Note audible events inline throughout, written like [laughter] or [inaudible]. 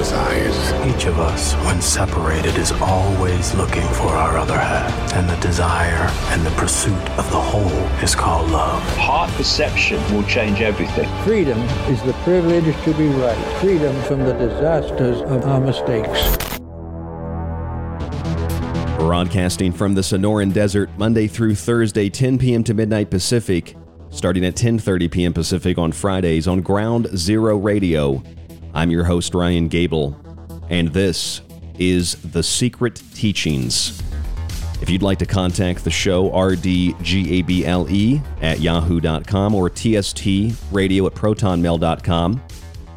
envious eyes. Each of us, when separated, is always looking for our other half. And the desire and the pursuit of the whole is called love. Heart perception will change everything. Freedom is the privilege to be right. Freedom from the disasters of our mistakes. Broadcasting from the Sonoran Desert Monday through Thursday, 10 p.m. to midnight Pacific, starting at 10:30 p.m. Pacific on Fridays on Ground Zero Radio. I'm your host Ryan Gable, and this is The Secret Teachings. If you'd like to contact the show, rdgable at yahoo.com or tstradio at protonmail.com.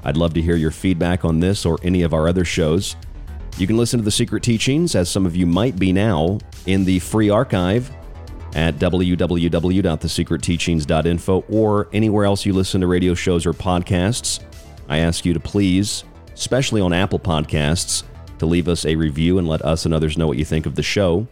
I'd love to hear your feedback on this or any of our other shows. You can listen to The Secret Teachings, as some of you might be now, in the free archive at www.thesecretteachings.info or anywhere else you listen to radio shows or podcasts. I ask you to please, especially on Apple Podcasts, to leave us a review and let us and others know what you think of the show.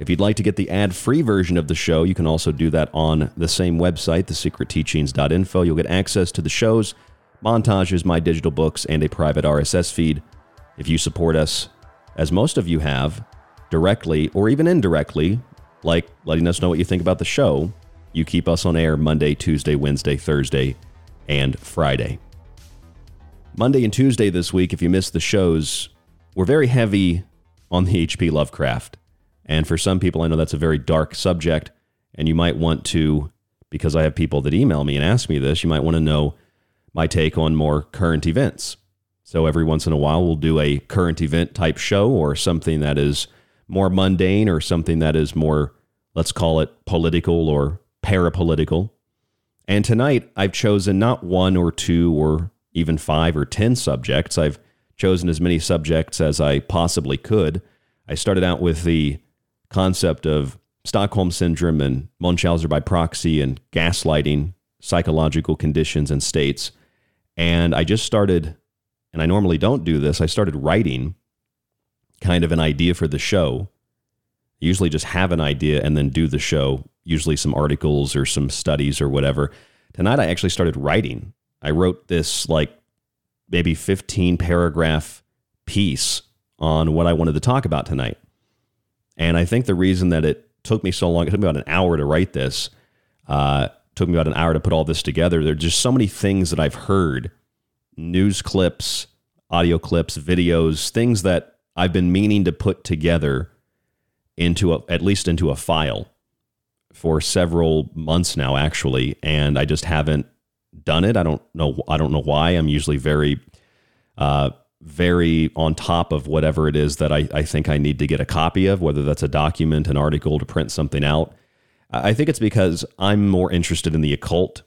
If you'd like to get the ad free version of the show, you can also do that on the same website, thesecretteachings.info. You'll get access to the shows, montages, my digital books, and a private RSS feed. If you support us, as most of you have, directly or even indirectly, like letting us know what you think about the show, You keep us on air Monday, Tuesday, Wednesday, Thursday, and Friday. Monday and Tuesday this week, if you missed the shows, we're very heavy on the [laughs] H.P. Lovecraft. And for some people, I know that's a very dark subject, and you might want to, because I have people that email me and ask me this, you might want to know my take on more current events. So every once in a while, we'll do a current event type show or something that is more mundane or something that is more, let's call it political or parapolitical. And tonight, I've chosen not one or two or even five or 10 subjects. I've chosen as many subjects as I possibly could. I started out with the concept of Stockholm Syndrome and Munchausen by proxy and gaslighting, psychological conditions and states. And I just started, and I normally don't do this, I started writing kind of an idea for the show. I usually just have an idea and then do the show, usually some articles or some studies or whatever. Tonight I actually started writing. I wrote this like maybe 15 paragraph piece on what I wanted to talk about tonight. And I think the reason that it took me so long, it took me about an hour to write this, uh, took me about an hour to put all this together. There are just so many things that I've heard news clips, audio clips, videos, things that I've been meaning to put together into a, at least into a file for several months now, actually. And I just haven't done it. I don't know. I don't know why. I'm usually very, uh, very on top of whatever it is that I, I think I need to get a copy of, whether that's a document, an article to print something out. I think it's because I'm more interested in the occult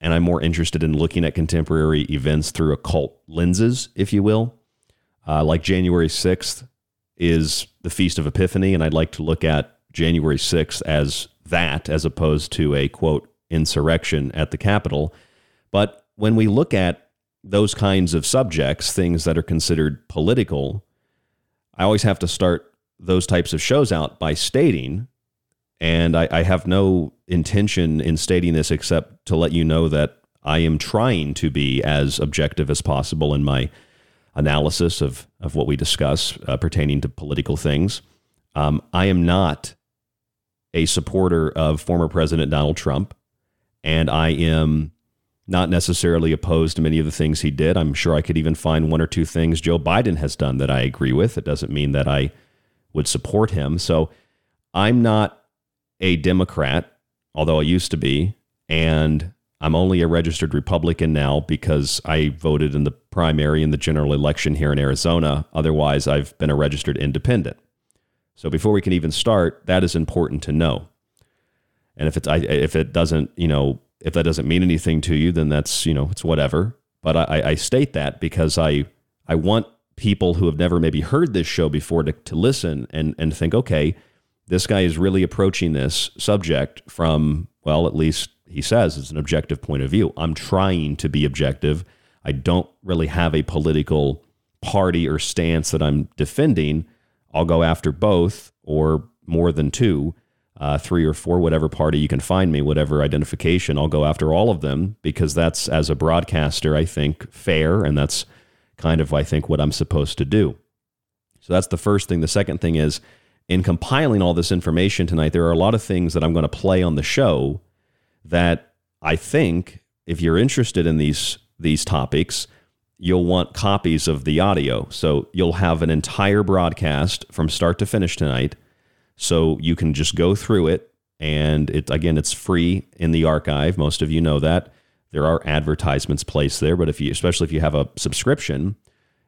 and I'm more interested in looking at contemporary events through occult lenses, if you will. Uh, like January 6th is the Feast of Epiphany, and I'd like to look at January 6th as that, as opposed to a quote insurrection at the Capitol. But when we look at those kinds of subjects, things that are considered political, I always have to start those types of shows out by stating, and I, I, have no intention in stating this except to let you know that I am trying to be as objective as possible in my analysis of, of what we discuss uh, pertaining to political things. Um, I am not a supporter of former President Donald Trump, and I am not necessarily opposed to many of the things he did. I'm sure I could even find one or two things Joe Biden has done that I agree with. It doesn't mean that I would support him. So I'm not a Democrat, although I used to be, and I'm only a registered Republican now because I voted in the primary in the general election here in Arizona. Otherwise, I've been a registered independent. So before we can even start, that is important to know. And if it's if it doesn't, you know, if that doesn't mean anything to you, then that's you know it's whatever. But I, I state that because I I want people who have never maybe heard this show before to, to listen and and think, okay, this guy is really approaching this subject from well, at least he says it's an objective point of view. I'm trying to be objective. I don't really have a political party or stance that I'm defending. I'll go after both or more than two uh, three or four, whatever party you can find me, whatever identification, I'll go after all of them because that's, as a broadcaster, I think fair. And that's kind of, I think, what I'm supposed to do. So that's the first thing. The second thing is in compiling all this information tonight, there are a lot of things that I'm going to play on the show that I think if you're interested in these these topics, you'll want copies of the audio. So you'll have an entire broadcast from start to finish tonight so you can just go through it, and it again, it's free in the archive. Most of you know that. There are advertisements placed there, but if you, especially if you have a subscription,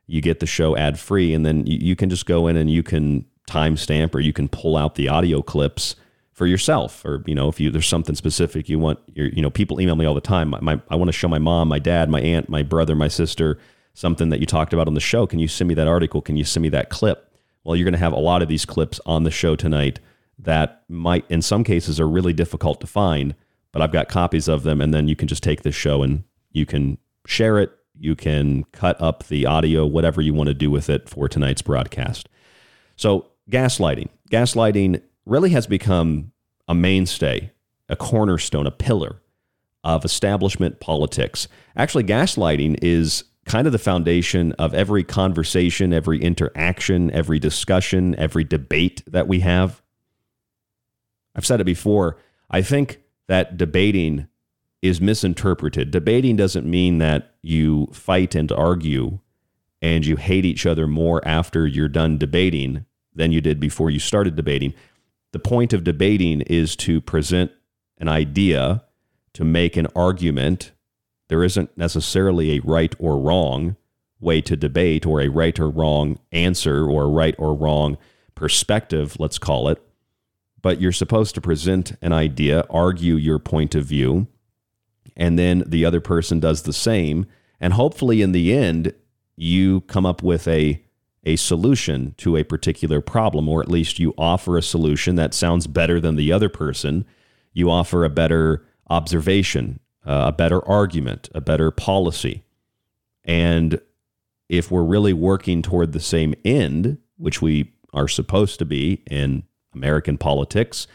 you get the show ad free, and then you, you can just go in and you can timestamp or you can pull out the audio clips for yourself or you know if you there's something specific you want your you know people email me all the time. My, my, i want to show my mom my dad my aunt my brother my sister something that you talked about on the show. Can you send me that article? Can you send me that clip well, you're going to have a lot of these clips on the show tonight that might, in some cases, are really difficult to find, but I've got copies of them. And then you can just take this show and you can share it. You can cut up the audio, whatever you want to do with it for tonight's broadcast. So, gaslighting. Gaslighting really has become a mainstay, a cornerstone, a pillar of establishment politics. Actually, gaslighting is kind of the foundation of every conversation, every interaction, every discussion, every debate that we have. I've said it before. I think that debating is misinterpreted. Debating doesn't mean that you fight and argue and you hate each other more after you're done debating than you did before you started debating. The point of debating is to present an idea, to make an argument. There isn't necessarily a right or wrong way to debate or a right or wrong answer or a right or wrong perspective, let's call it. But you're supposed to present an idea, argue your point of view, and then the other person does the same. And hopefully, in the end, you come up with a a solution to a particular problem, or at least you offer a solution that sounds better than the other person. You offer a better observation, uh, a better argument, a better policy. And if we're really working toward the same end, which we are supposed to be in American politics,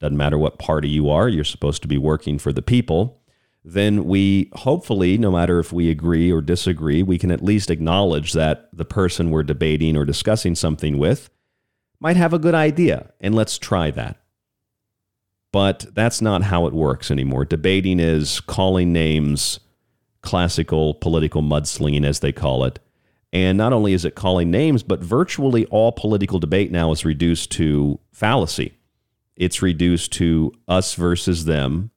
doesn't matter what party you are, you're supposed to be working for the people then we hopefully, no matter if we agree or disagree, we can at least acknowledge that the person we're debating or discussing something with might have a good idea, and let's try that. But that's not how it works anymore. Debating is calling names, classical political mudslinging, as they call it. And not only is it calling names, but virtually all political debate now is reduced to fallacy. It's reduced to us versus them,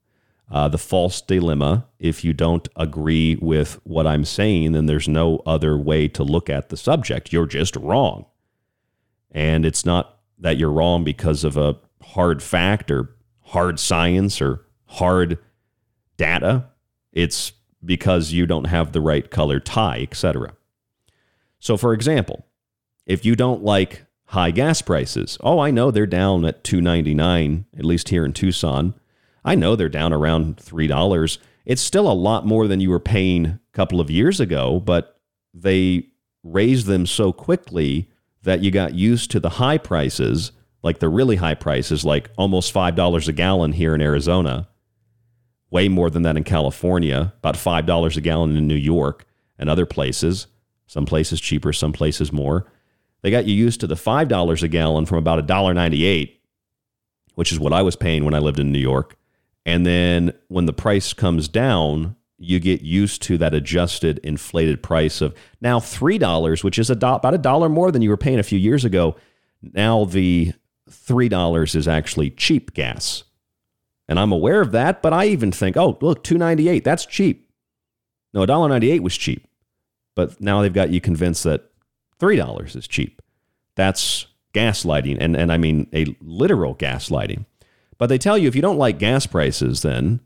uh, the false dilemma. If you don't agree with what I'm saying, then there's no other way to look at the subject. You're just wrong. And it's not that you're wrong because of a hard fact or hard science or hard data. It's because you don't have the right color tie, etc. So, for example, if you don't like high gas prices, oh, I know they're down at 2.99 at least here in Tucson. I know they're down around $3. It's still a lot more than you were paying a couple of years ago, but they raised them so quickly that you got used to the high prices, like the really high prices, like almost $5 a gallon here in Arizona, way more than that in California, about $5 a gallon in New York and other places. Some places cheaper, some places more. They got you used to the $5 a gallon from about $1.98, which is what I was paying when I lived in New York. And then when the price comes down, you get used to that adjusted inflated price of now $3, which is about a dollar more than you were paying a few years ago. Now the $3 is actually cheap gas. And I'm aware of that, but I even think, oh, look, 298, that's cheap. No, $1.98 was cheap. But now they've got you convinced that $3 is cheap. That's gaslighting, and, and I mean a literal gaslighting. But they tell you if you don't like gas prices, then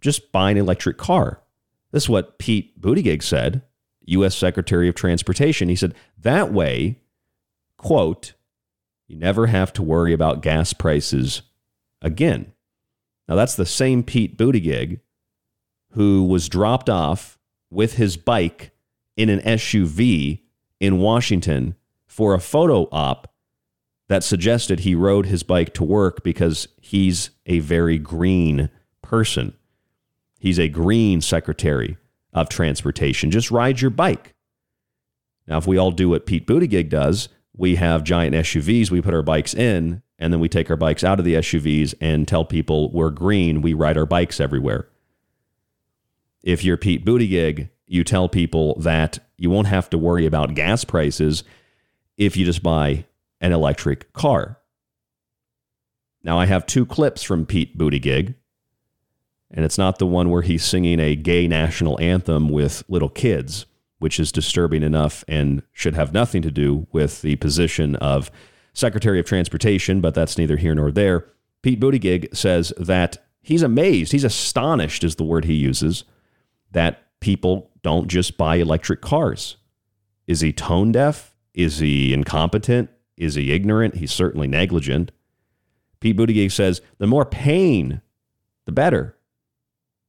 just buy an electric car. This is what Pete Buttigieg said, U.S. Secretary of Transportation. He said, that way, quote, you never have to worry about gas prices again. Now, that's the same Pete Buttigieg who was dropped off with his bike in an SUV in Washington for a photo op that suggested he rode his bike to work because he's a very green person. He's a green secretary of transportation. Just ride your bike. Now, if we all do what Pete Buttigieg does, we have giant SUVs, we put our bikes in, and then we take our bikes out of the SUVs and tell people we're green, we ride our bikes everywhere. If you're Pete Buttigieg, you tell people that you won't have to worry about gas prices if you just buy an electric car. Now, I have two clips from Pete Buttigieg, and it's not the one where he's singing a gay national anthem with little kids, which is disturbing enough and should have nothing to do with the position of Secretary of Transportation, but that's neither here nor there. Pete Buttigieg says that he's amazed, he's astonished, is the word he uses, that people don't just buy electric cars. Is he tone deaf? Is he incompetent? Is he ignorant? He's certainly negligent. Pete Buttigieg says the more pain, the better.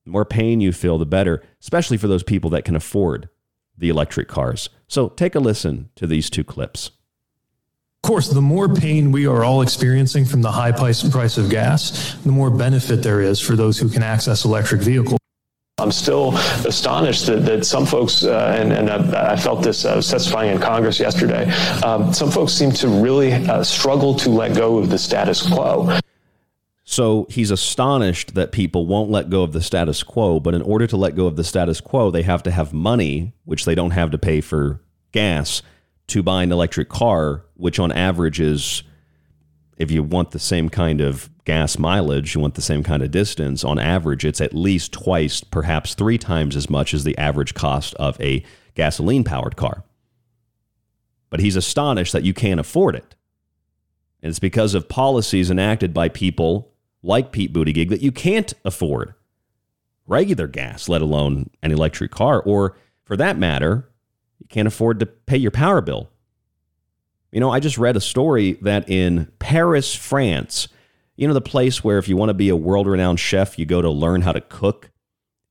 The more pain you feel, the better, especially for those people that can afford the electric cars. So take a listen to these two clips. Of course, the more pain we are all experiencing from the high price, price of gas, the more benefit there is for those who can access electric vehicles. I'm still astonished that, that some folks, uh, and, and I, I, felt this uh, testifying in Congress yesterday, um, some folks seem to really uh, struggle to let go of the status quo. So he's astonished that people won't let go of the status quo, but in order to let go of the status quo, they have to have money, which they don't have to pay for gas, to buy an electric car, which on average is, if you want the same kind of gas mileage, you want the same kind of distance, on average, it's at least twice, perhaps three times as much as the average cost of a gasoline powered car. But he's astonished that you can't afford it. And it's because of policies enacted by people like Pete Buttigieg that you can't afford regular gas, let alone an electric car, or for that matter, you can't afford to pay your power bill. You know, I just read a story that in Paris, France, you know, the place where if you want to be a world renowned chef, you go to learn how to cook.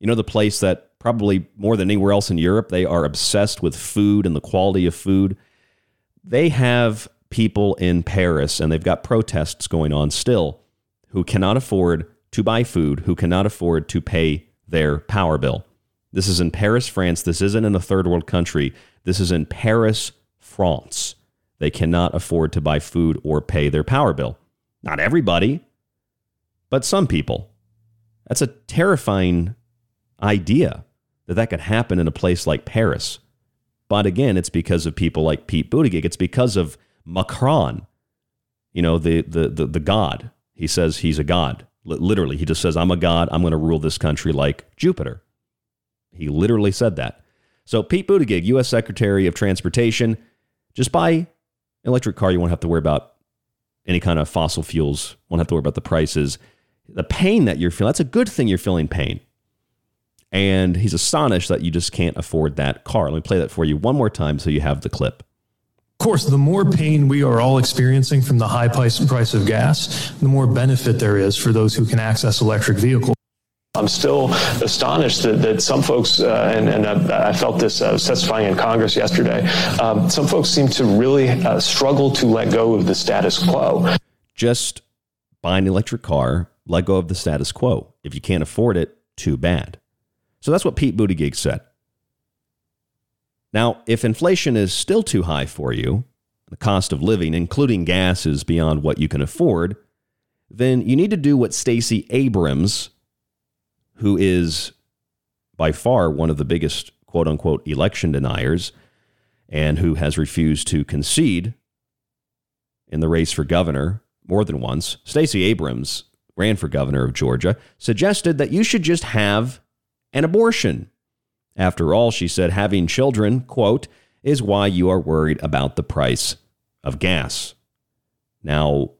You know, the place that probably more than anywhere else in Europe, they are obsessed with food and the quality of food. They have people in Paris, and they've got protests going on still, who cannot afford to buy food, who cannot afford to pay their power bill. This is in Paris, France. This isn't in a third world country. This is in Paris, France. They cannot afford to buy food or pay their power bill. Not everybody, but some people. That's a terrifying idea that that could happen in a place like Paris. But again, it's because of people like Pete Buttigieg. It's because of Macron, you know, the, the, the, the God. He says he's a God. L- literally, he just says, I'm a God. I'm going to rule this country like Jupiter. He literally said that. So, Pete Buttigieg, U.S. Secretary of Transportation, just buy an electric car. You won't have to worry about any kind of fossil fuels, won't have to worry about the prices. The pain that you're feeling, that's a good thing you're feeling pain. And he's astonished that you just can't afford that car. Let me play that for you one more time so you have the clip. Of course, the more pain we are all experiencing from the high price, price of gas, the more benefit there is for those who can access electric vehicles. I'm still astonished that, that some folks, uh, and, and I, I, felt this uh, testifying in Congress yesterday, um, some folks seem to really uh, struggle to let go of the status quo. Just buy an electric car, let go of the status quo. If you can't afford it, too bad. So that's what Pete Buttigieg said. Now, if inflation is still too high for you, the cost of living, including gas, is beyond what you can afford, then you need to do what Stacey Abrams, who is by far one of the biggest quote unquote election deniers and who has refused to concede in the race for governor more than once, Stacey Abrams ran for governor of Georgia, suggested that you should just have an abortion. After all, she said, having children, quote, is why you are worried about the price of gas. Now,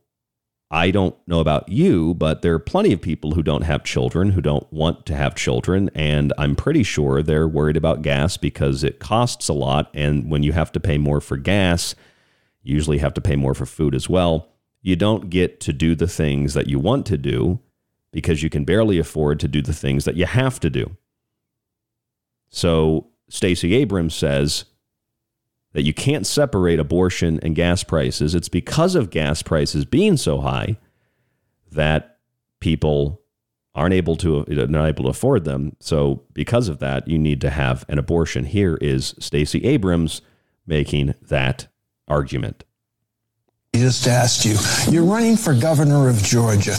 I don't know about you, but there are plenty of people who don't have children, who don't want to have children, and I'm pretty sure they're worried about gas because it costs a lot. And when you have to pay more for gas, you usually have to pay more for food as well. You don't get to do the things that you want to do because you can barely afford to do the things that you have to do. So Stacey Abrams says that you can't separate abortion and gas prices. It's because of gas prices being so high that people aren't able to not able to afford them. So because of that, you need to have an abortion. Here is Stacey Abrams making that argument just asked you. You're running for governor of Georgia.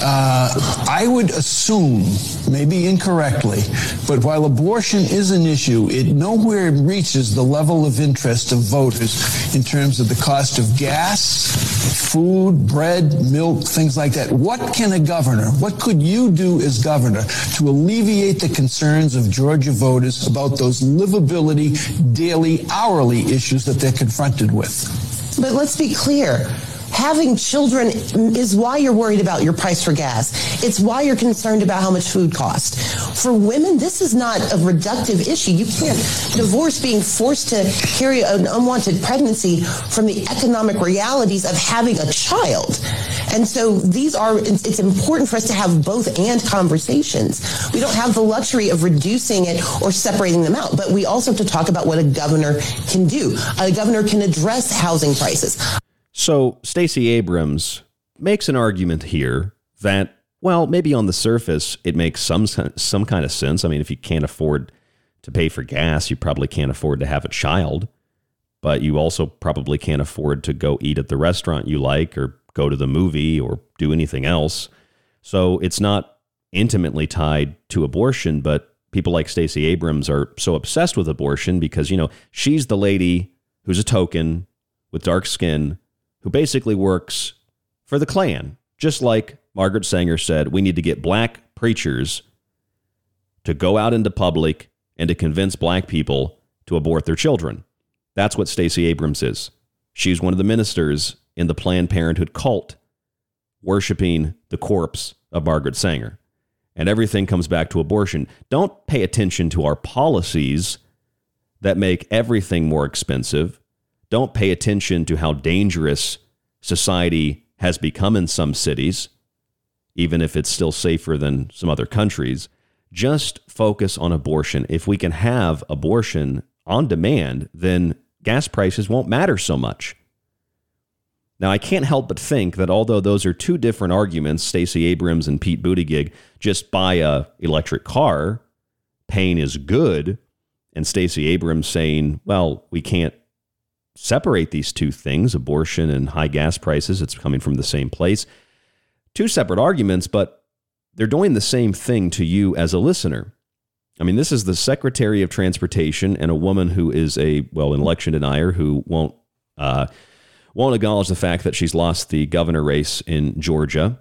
Uh, I would assume, maybe incorrectly, but while abortion is an issue, it nowhere reaches the level of interest of voters in terms of the cost of gas, food, bread, milk, things like that. What can a governor, what could you do as governor to alleviate the concerns of Georgia voters about those livability, daily, hourly issues that they're confronted with? But let's be clear. Having children is why you're worried about your price for gas. It's why you're concerned about how much food costs. For women, this is not a reductive issue. You can't divorce being forced to carry an unwanted pregnancy from the economic realities of having a child. And so these are, it's important for us to have both and conversations. We don't have the luxury of reducing it or separating them out, but we also have to talk about what a governor can do. A governor can address housing prices. So Stacey Abrams makes an argument here that, well, maybe on the surface it makes some some kind of sense. I mean, if you can't afford to pay for gas, you probably can't afford to have a child, but you also probably can't afford to go eat at the restaurant you like or go to the movie or do anything else. So it's not intimately tied to abortion, but people like Stacey Abrams are so obsessed with abortion because, you know, she's the lady who's a token with dark skin who basically works for the Klan. Just like Margaret Sanger said, we need to get black preachers to go out into public and to convince black people to abort their children. That's what Stacey Abrams is. She's one of the ministers in the Planned Parenthood cult worshiping the corpse of Margaret Sanger. And everything comes back to abortion. Don't pay attention to our policies that make everything more expensive. Don't pay attention to how dangerous society has become in some cities, even if it's still safer than some other countries. Just focus on abortion. If we can have abortion on demand, then gas prices won't matter so much. Now, I can't help but think that although those are two different arguments, Stacey Abrams and Pete Buttigieg, just buy a electric car, pain is good, and Stacey Abrams saying, well, we can't separate these two things, abortion and high gas prices, it's coming from the same place. Two separate arguments, but they're doing the same thing to you as a listener. I mean, this is the Secretary of Transportation and a woman who is a, well, an election denier who won't. Uh, won't acknowledge the fact that she's lost the governor race in Georgia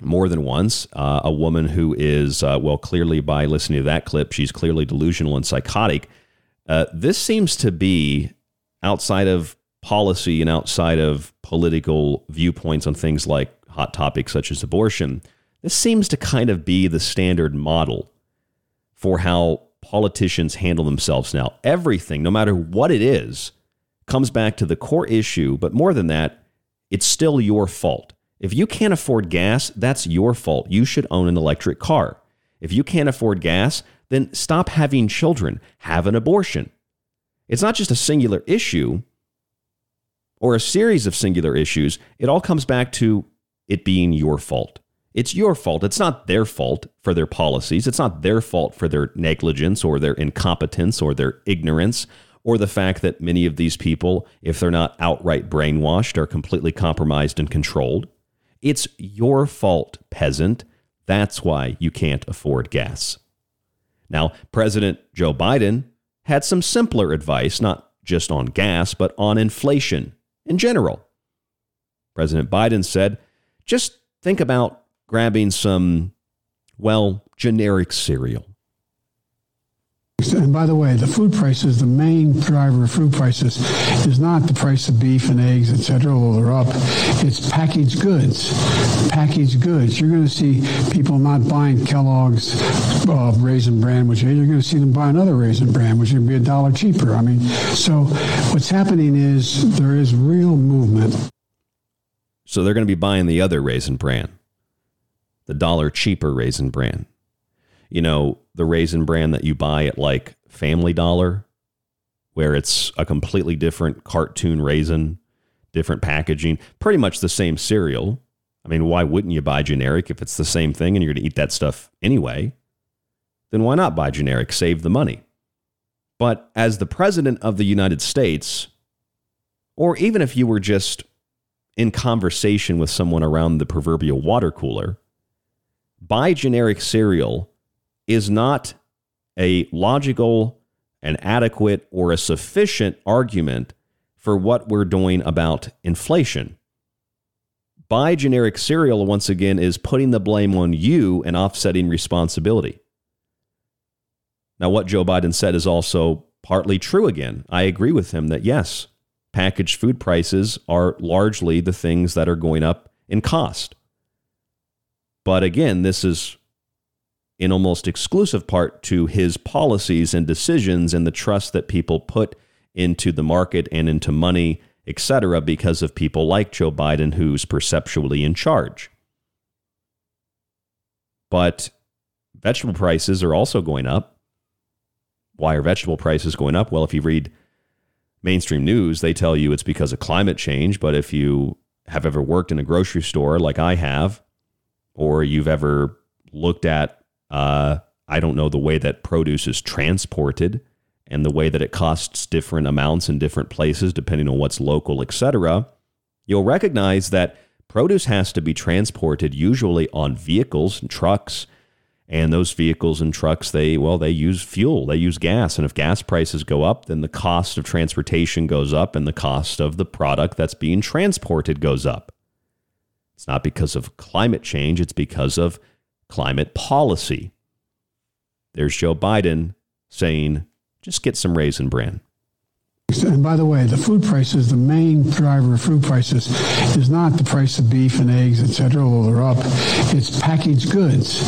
more than once. Uh, a woman who is, uh, well, clearly by listening to that clip, she's clearly delusional and psychotic. Uh, this seems to be outside of policy and outside of political viewpoints on things like hot topics such as abortion. This seems to kind of be the standard model for how politicians handle themselves now. Everything, no matter what it is, comes back to the core issue, but more than that, it's still your fault. If you can't afford gas, that's your fault. You should own an electric car. If you can't afford gas, then stop having children, have an abortion. It's not just a singular issue or a series of singular issues, it all comes back to it being your fault. It's your fault. It's not their fault for their policies. It's not their fault for their negligence or their incompetence or their ignorance or the fact that many of these people, if they're not outright brainwashed, are completely compromised and controlled. It's your fault, peasant. That's why you can't afford gas. Now, President Joe Biden had some simpler advice, not just on gas, but on inflation in general. President Biden said, just think about grabbing some, well, generic cereal. And by the way, the food prices, the main driver of food prices is not the price of beef and eggs, et cetera, although they're up. It's packaged goods. Packaged goods. You're going to see people not buying Kellogg's uh, Raisin Bran, which you're going to see them buy another Raisin Bran, which would be a dollar cheaper. I mean, so what's happening is there is real movement. So they're going to be buying the other Raisin Bran, the dollar cheaper Raisin Bran you know, the raisin bran that you buy at like Family Dollar, where it's a completely different cartoon raisin, different packaging, pretty much the same cereal. I mean, why wouldn't you buy generic if it's the same thing and you're going to eat that stuff anyway? Then why not buy generic? Save the money. But as the president of the United States, or even if you were just in conversation with someone around the proverbial water cooler, buy generic cereal is not a logical, an adequate, or a sufficient argument for what we're doing about inflation. Buy generic cereal, once again, is putting the blame on you and offsetting responsibility. Now, what Joe Biden said is also partly true again. I agree with him that yes, packaged food prices are largely the things that are going up in cost. But again, this is in almost exclusive part to his policies and decisions and the trust that people put into the market and into money, etc., because of people like Joe Biden, who's perceptually in charge. But vegetable prices are also going up. Why are vegetable prices going up? Well, if you read mainstream news, they tell you it's because of climate change. But if you have ever worked in a grocery store like I have, or you've ever looked at uh, I don't know the way that produce is transported and the way that it costs different amounts in different places depending on what's local, etc. You'll recognize that Produce has to be transported usually on vehicles and trucks. And those vehicles and trucks, they well, they use fuel, they use gas. And if gas prices go up, then the cost of transportation goes up and the cost of the product that's being transported goes up. It's not because of climate change, it's because of climate policy. There's Joe Biden saying, just get some raisin bran. And by the way, the food prices, the main driver of food prices is not the price of beef and eggs, et cetera, although they're up. It's packaged goods.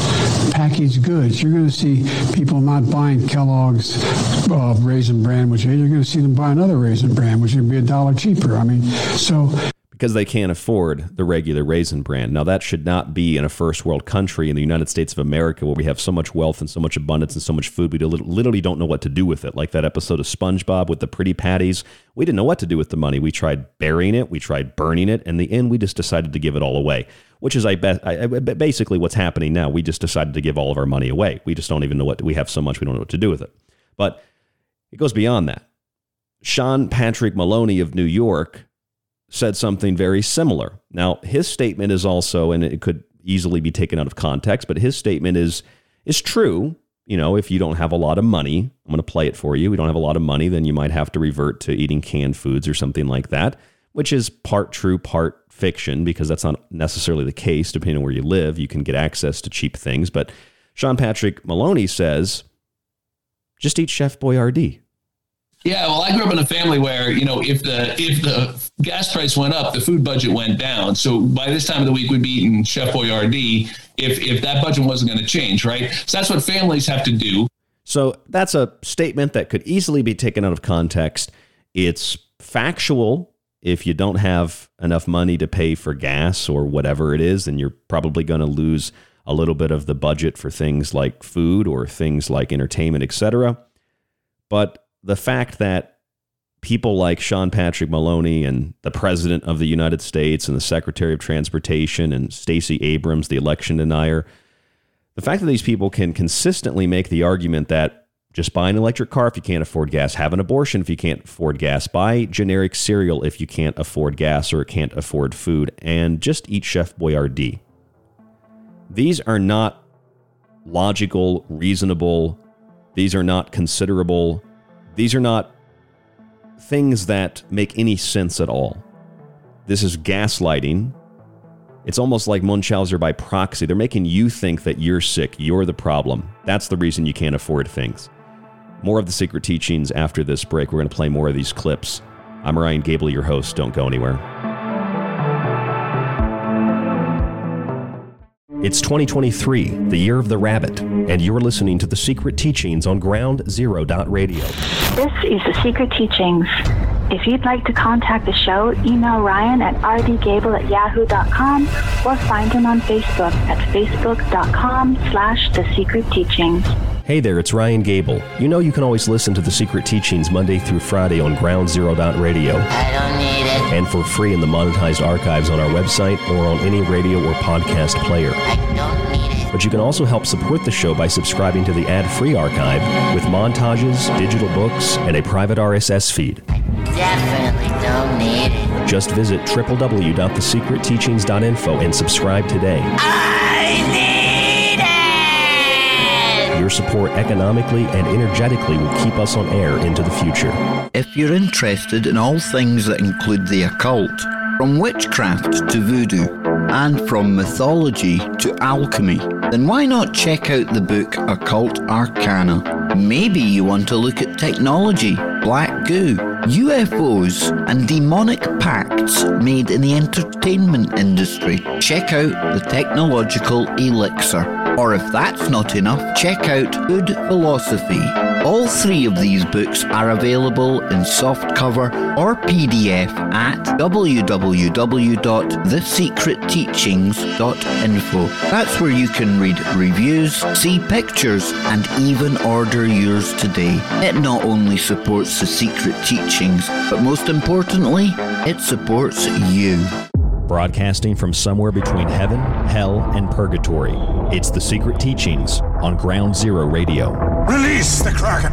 Packaged goods. You're going to see people not buying Kellogg's uh, raisin bran, which you're going to see them buy another raisin bran, which would be a dollar cheaper. I mean, so because they can't afford the regular raisin bran. Now, that should not be in a first world country in the United States of America where we have so much wealth and so much abundance and so much food, we literally don't know what to do with it. Like that episode of SpongeBob with the pretty patties. We didn't know what to do with the money. We tried burying it, we tried burning it. And in the end, we just decided to give it all away, which is I I, basically what's happening now. We just decided to give all of our money away. We just don't even know what we have so much, we don't know what to do with it. But it goes beyond that. Sean Patrick Maloney of New York said something very similar. Now, his statement is also, and it could easily be taken out of context, but his statement is is true. You know, if you don't have a lot of money, I'm going to play it for you. We don't have a lot of money, then you might have to revert to eating canned foods or something like that, which is part true, part fiction, because that's not necessarily the case. Depending on where you live, you can get access to cheap things. But Sean Patrick Maloney says, just eat Chef Boyardee. Yeah, well, I grew up in a family where you know if the if the gas price went up, the food budget went down. So by this time of the week, we'd be eating Chef Boyardee if if that budget wasn't going to change, right? So that's what families have to do. So that's a statement that could easily be taken out of context. It's factual. If you don't have enough money to pay for gas or whatever it is, then you're probably going to lose a little bit of the budget for things like food or things like entertainment, etc. But the fact that people like Sean Patrick Maloney and the President of the United States and the Secretary of Transportation and Stacey Abrams, the election denier, the fact that these people can consistently make the argument that just buy an electric car if you can't afford gas, have an abortion if you can't afford gas, buy generic cereal if you can't afford gas or can't afford food, and just eat Chef Boyardee. These are not logical, reasonable, these are not considerable these are not things that make any sense at all. This is gaslighting. It's almost like Munchausen by proxy. They're making you think that you're sick, you're the problem. That's the reason you can't afford things. More of the secret teachings after this break. We're going to play more of these clips. I'm Ryan Gable, your host. Don't go anywhere. It's 2023, the year of the rabbit, and you're listening to the secret teachings on Ground Zero Radio. This is the secret teachings. If you'd like to contact the show, email Ryan at rdgable at yahoo.com or find him on Facebook at facebook.com slash the secret teachings. Hey there, it's Ryan Gable. You know you can always listen to the Secret Teachings Monday through Friday on Ground Zero Dot Radio. I don't need it. And for free in the monetized archives on our website or on any radio or podcast player. I don't need it. But you can also help support the show by subscribing to the ad-free archive with montages, digital books, and a private RSS feed. I definitely don't need it. Just visit www.thesecretteachings.info and subscribe today. I need your support economically and energetically will keep us on air into the future. If you're interested in all things that include the occult, from witchcraft to voodoo, and from mythology to alchemy, then why not check out the book Occult Arcana? Maybe you want to look at technology, black goo, UFOs, and demonic pacts made in the entertainment industry. Check out the Technological Elixir. Or if that's not enough, check out Food Philosophy. All three of these books are available in softcover or PDF at www.thesecretteachings.info. That's where you can read reviews, see pictures, and even order yours today. It not only supports the secret teachings, but most importantly, it supports you broadcasting from somewhere between heaven, hell, and purgatory. It's the Secret Teachings on Ground Zero Radio. Release the Kraken!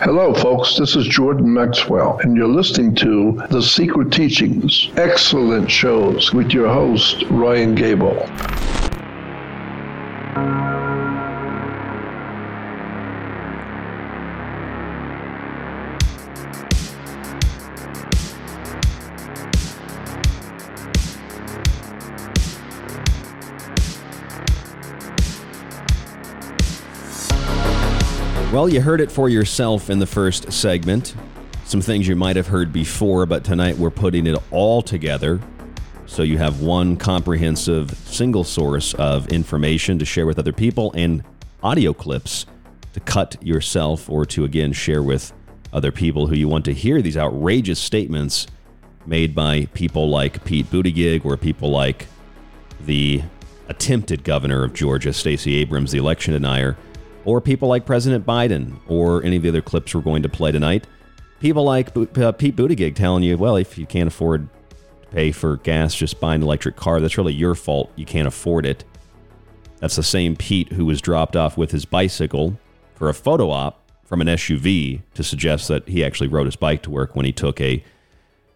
Hello, folks. This is Jordan Maxwell, and you're listening to The Secret Teachings. Excellent shows with your host, Ryan Gable. Well, you heard it for yourself in the first segment. Some things you might have heard before, but tonight we're putting it all together so you have one comprehensive single source of information to share with other people and audio clips to cut yourself or to again share with other people who you want to hear these outrageous statements made by people like Pete Buttigieg or people like the attempted governor of Georgia, Stacey Abrams, the election denier or people like President Biden, or any of the other clips we're going to play tonight. People like uh, Pete Buttigieg telling you, well, if you can't afford to pay for gas, just buy an electric car. That's really your fault. You can't afford it. That's the same Pete who was dropped off with his bicycle for a photo op from an SUV to suggest that he actually rode his bike to work when he took a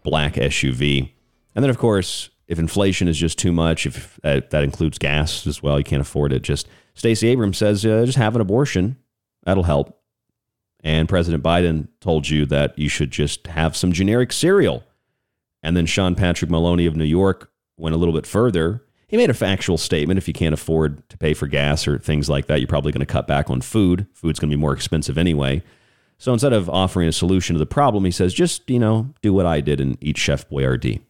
black SUV. And then, of course, if inflation is just too much, if uh, that includes gas as well, you can't afford it. Just Stacey Abrams says, uh, just have an abortion. That'll help. And President Biden told you that you should just have some generic cereal. And then Sean Patrick Maloney of New York went a little bit further. He made a factual statement. If you can't afford to pay for gas or things like that, you're probably going to cut back on food. Food's going to be more expensive anyway. So instead of offering a solution to the problem, he says, just, you know, do what I did and eat Chef Boyardee.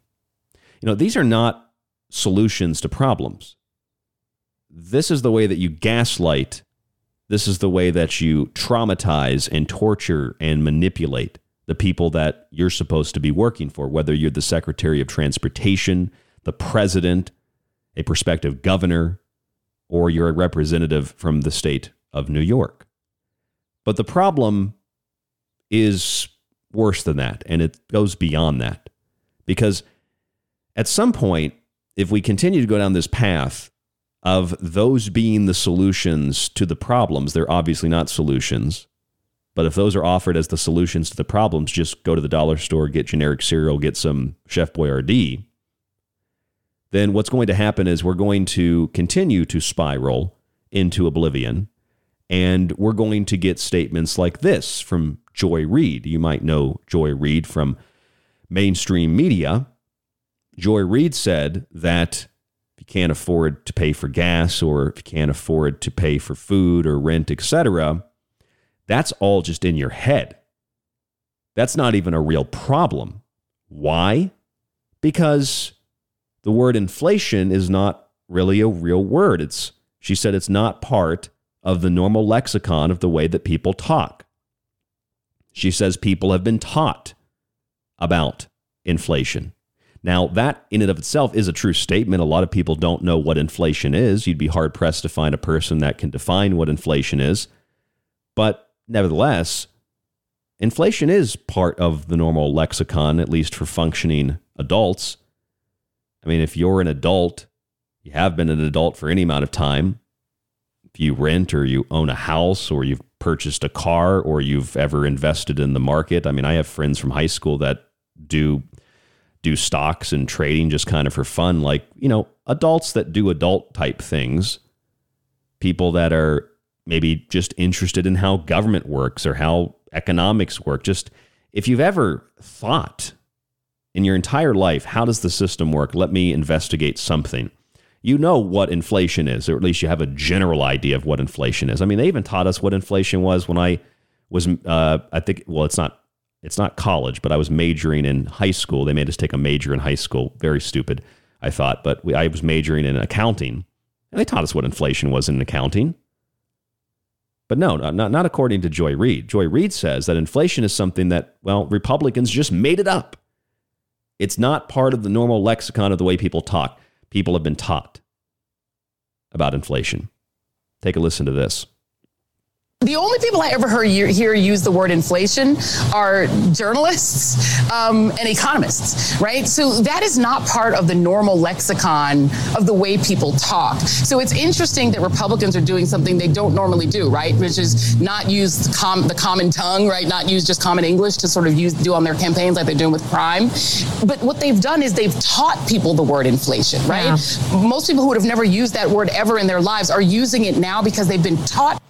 You know, these are not solutions to problems. This is the way that you gaslight. This is the way that you traumatize and torture and manipulate the people that you're supposed to be working for, whether you're the Secretary of Transportation, the President, a prospective governor, or you're a representative from the state of New York. But the problem is worse than that, and it goes beyond that. Because at some point, if we continue to go down this path of those being the solutions to the problems, they're obviously not solutions. But if those are offered as the solutions to the problems, just go to the dollar store, get generic cereal, get some Chef Boyardee, then what's going to happen is we're going to continue to spiral into oblivion. And we're going to get statements like this from Joy Reid. You might know Joy Reid from mainstream media Joy Reid said that you can't afford to pay for gas or if you can't afford to pay for food or rent, etc., that's all just in your head. That's not even a real problem. Why? Because the word inflation is not really a real word. It's she said it's not part of the normal lexicon of the way that people talk. She says people have been taught about inflation. Now, that in and of itself is a true statement. A lot of people don't know what inflation is. You'd be hard pressed to find a person that can define what inflation is. But nevertheless, inflation is part of the normal lexicon, at least for functioning adults. I mean, if you're an adult, you have been an adult for any amount of time. If you rent or you own a house or you've purchased a car or you've ever invested in the market. I mean, I have friends from high school that do do stocks and trading just kind of for fun, like, you know, adults that do adult type things, people that are maybe just interested in how government works or how economics work. Just if you've ever thought in your entire life, how does the system work? Let me investigate something. You know what inflation is, or at least you have a general idea of what inflation is. I mean, they even taught us what inflation was when I was, uh, I think, well, it's not it's not college, but I was majoring in high school. They made us take a major in high school. Very stupid, I thought. But we, I was majoring in accounting, and they taught us what inflation was in accounting. But no, not, not according to Joy Reid. Joy Reid says that inflation is something that, well, Republicans just made it up. It's not part of the normal lexicon of the way people talk. People have been taught about inflation. Take a listen to this The only people I ever heard here use the word inflation are journalists um, and economists, right? So that is not part of the normal lexicon of the way people talk. So it's interesting that Republicans are doing something they don't normally do, right? Which is not use the, com- the common tongue, right? Not use just common English to sort of use do on their campaigns like they're doing with crime. But what they've done is they've taught people the word inflation, right? Yeah. Most people who would have never used that word ever in their lives are using it now because they've been taught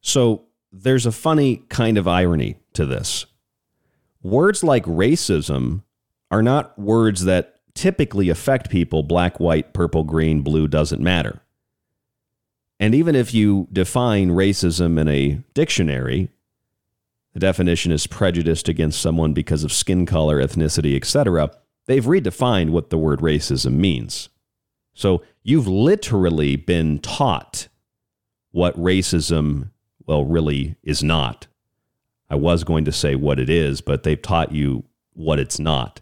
so there's a funny kind of irony to this. Words like racism are not words that typically affect people black, white, purple, green, blue, doesn't matter. And even if you define racism in a dictionary, the definition is prejudiced against someone because of skin color, ethnicity, etc. They've redefined what the word racism means. So you've literally been taught what racism well, really is not. I was going to say what it is, but they've taught you what it's not,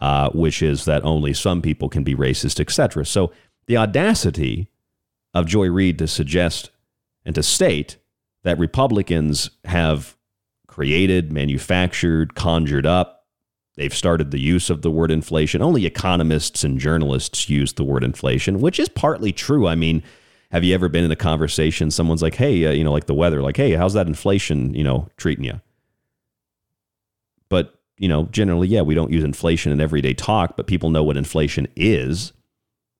uh, which is that only some people can be racist, etc. So the audacity of Joy Reid to suggest and to state that Republicans have created, manufactured, conjured up, they've started the use of the word inflation. Only economists and journalists use the word inflation, which is partly true. I mean, have you ever been in a conversation? Someone's like, "Hey, uh, you know, like the weather, like, hey, how's that inflation, you know, treating you?" But you know, generally, yeah, we don't use inflation in everyday talk, but people know what inflation is.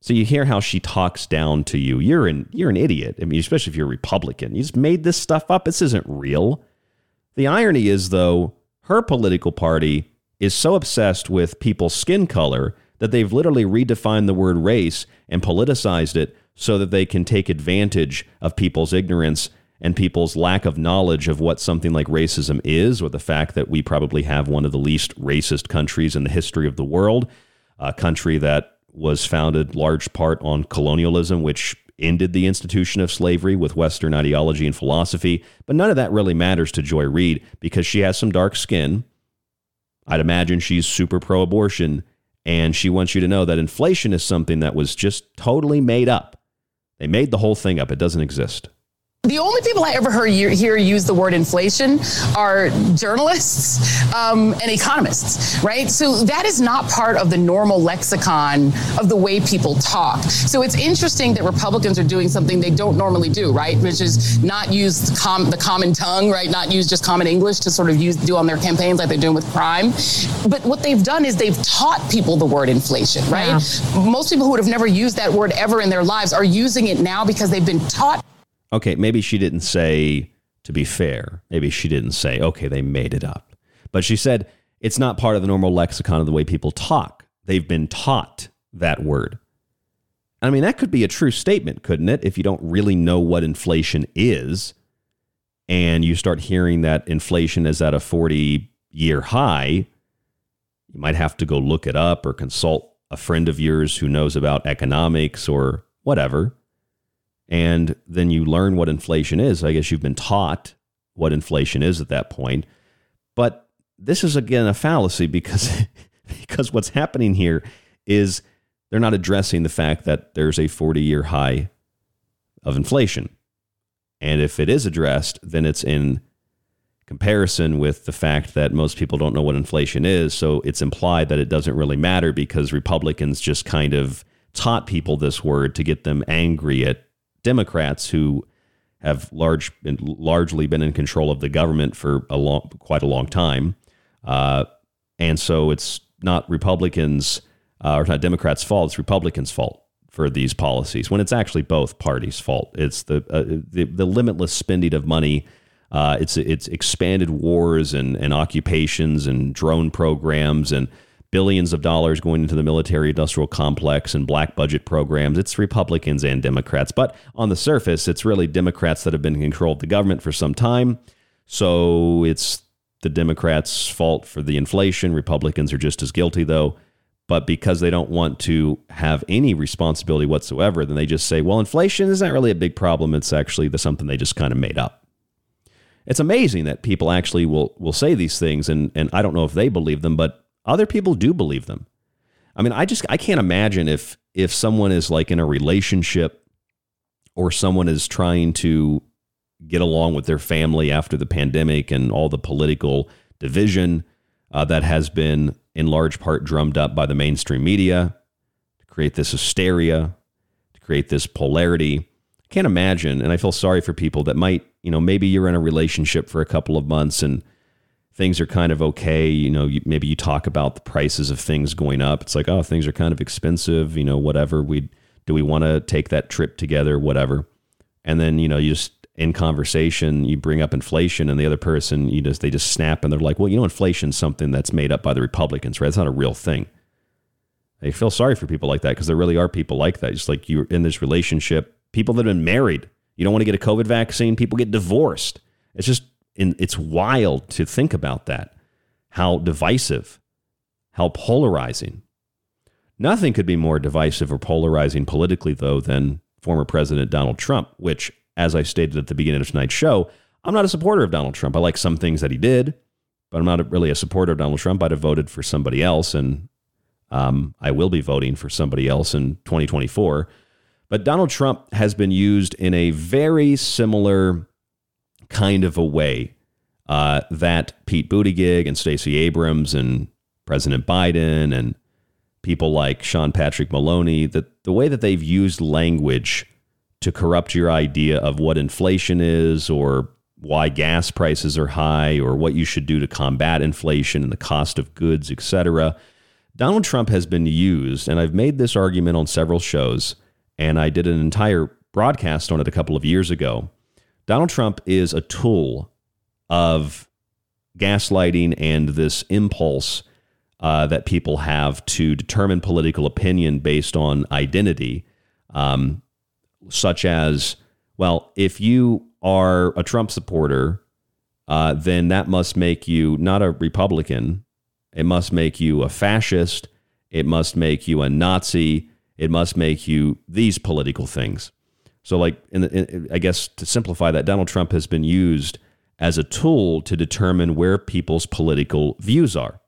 So you hear how she talks down to you. You're an you're an idiot. I mean, especially if you're a Republican. You just made this stuff up. This isn't real. The irony is, though, her political party is so obsessed with people's skin color that they've literally redefined the word race and politicized it so that they can take advantage of people's ignorance and people's lack of knowledge of what something like racism is, or the fact that we probably have one of the least racist countries in the history of the world, a country that was founded large part on colonialism, which ended the institution of slavery with Western ideology and philosophy. But none of that really matters to Joy Reid because she has some dark skin. I'd imagine she's super pro abortion, and she wants you to know that inflation is something that was just totally made up. They made the whole thing up. It doesn't exist. The only people I ever heard hear use the word inflation are journalists um, and economists, right? So that is not part of the normal lexicon of the way people talk. So it's interesting that Republicans are doing something they don't normally do, right? Which is not use the, com- the common tongue, right? Not use just common English to sort of use do on their campaigns like they're doing with crime. But what they've done is they've taught people the word inflation, right? Yeah. Most people who would have never used that word ever in their lives are using it now because they've been taught okay, maybe she didn't say, to be fair, maybe she didn't say, okay, they made it up. But she said, it's not part of the normal lexicon of the way people talk. They've been taught that word. I mean, that could be a true statement, couldn't it? If you don't really know what inflation is and you start hearing that inflation is at a 40 year high, you might have to go look it up or consult a friend of yours who knows about economics or whatever and then you learn what inflation is. I guess you've been taught what inflation is at that point. But this is again a fallacy because [laughs] because what's happening here is they're not addressing the fact that there's a 40-year high of inflation. And if it is addressed, then it's in comparison with the fact that most people don't know what inflation is. So it's implied that it doesn't really matter because Republicans just kind of taught people this word to get them angry at Democrats who have large largely been in control of the government for a long, quite a long time, uh, and so it's not Republicans uh, or not Democrats' fault; it's Republicans' fault for these policies. When it's actually both parties' fault. It's the uh, the, the, limitless spending of money. Uh, it's it's expanded wars and, and occupations and drone programs and billions of dollars going into the military industrial complex and black budget programs. It's Republicans and Democrats. But on the surface, it's really Democrats that have been in control of the government for some time. So it's the Democrats' fault for the inflation. Republicans are just as guilty, though. But because they don't want to have any responsibility whatsoever, then they just say, well, inflation is not really a big problem. It's actually the, something they just kind of made up. It's amazing that people actually will, will say these things, and, and I don't know if they believe them, but other people do believe them. I mean, I just I can't imagine if if someone is like in a relationship or someone is trying to get along with their family after the pandemic and all the political division uh, that has been in large part drummed up by the mainstream media to create this hysteria, to create this polarity. I can't imagine, and I feel sorry for people that might, you know, maybe you're in a relationship for a couple of months and things are kind of okay. You know, you, maybe you talk about the prices of things going up. It's like, oh, things are kind of expensive. You know, whatever. We do we want to take that trip together? Whatever. And then you know, you just in conversation you bring up inflation, and the other person you just they just snap and they're like, well, you know, inflation's something that's made up by the Republicans, right? It's not a real thing. I feel sorry for people like that because there really are people like that. Just like you're in this relationship, people that have been married. You don't want to get a COVID vaccine. People get divorced. It's just it's wild to think about that. How divisive, how polarizing. Nothing could be more divisive or polarizing politically, though, than former President Donald Trump, which, as I stated at the beginning of tonight's show, I'm not a supporter of Donald Trump. I like some things that he did, but I'm not really a supporter of Donald Trump. I'd have voted for somebody else, and um, I will be voting for somebody else in 2024. But Donald Trump has been used in a very similar kind of a way uh, that Pete Buttigieg and Stacey Abrams and President Biden and people like Sean Patrick Maloney, that the way that they've used language to corrupt your idea of what inflation is or why gas prices are high or what you should do to combat inflation and the cost of goods, etc. Donald Trump has been used, and I've made this argument on several shows, and I did an entire broadcast on it a couple of years ago. Donald Trump is a tool of gaslighting and this impulse uh, that people have to determine political opinion based on identity, um, such as, well, if you are a Trump supporter, uh, then that must make you not a Republican. It must make you a fascist. It must make you a Nazi. It must make you these political things. So, like, in the, in, I guess to simplify that, Donald Trump has been used as a tool to determine where people's political views are.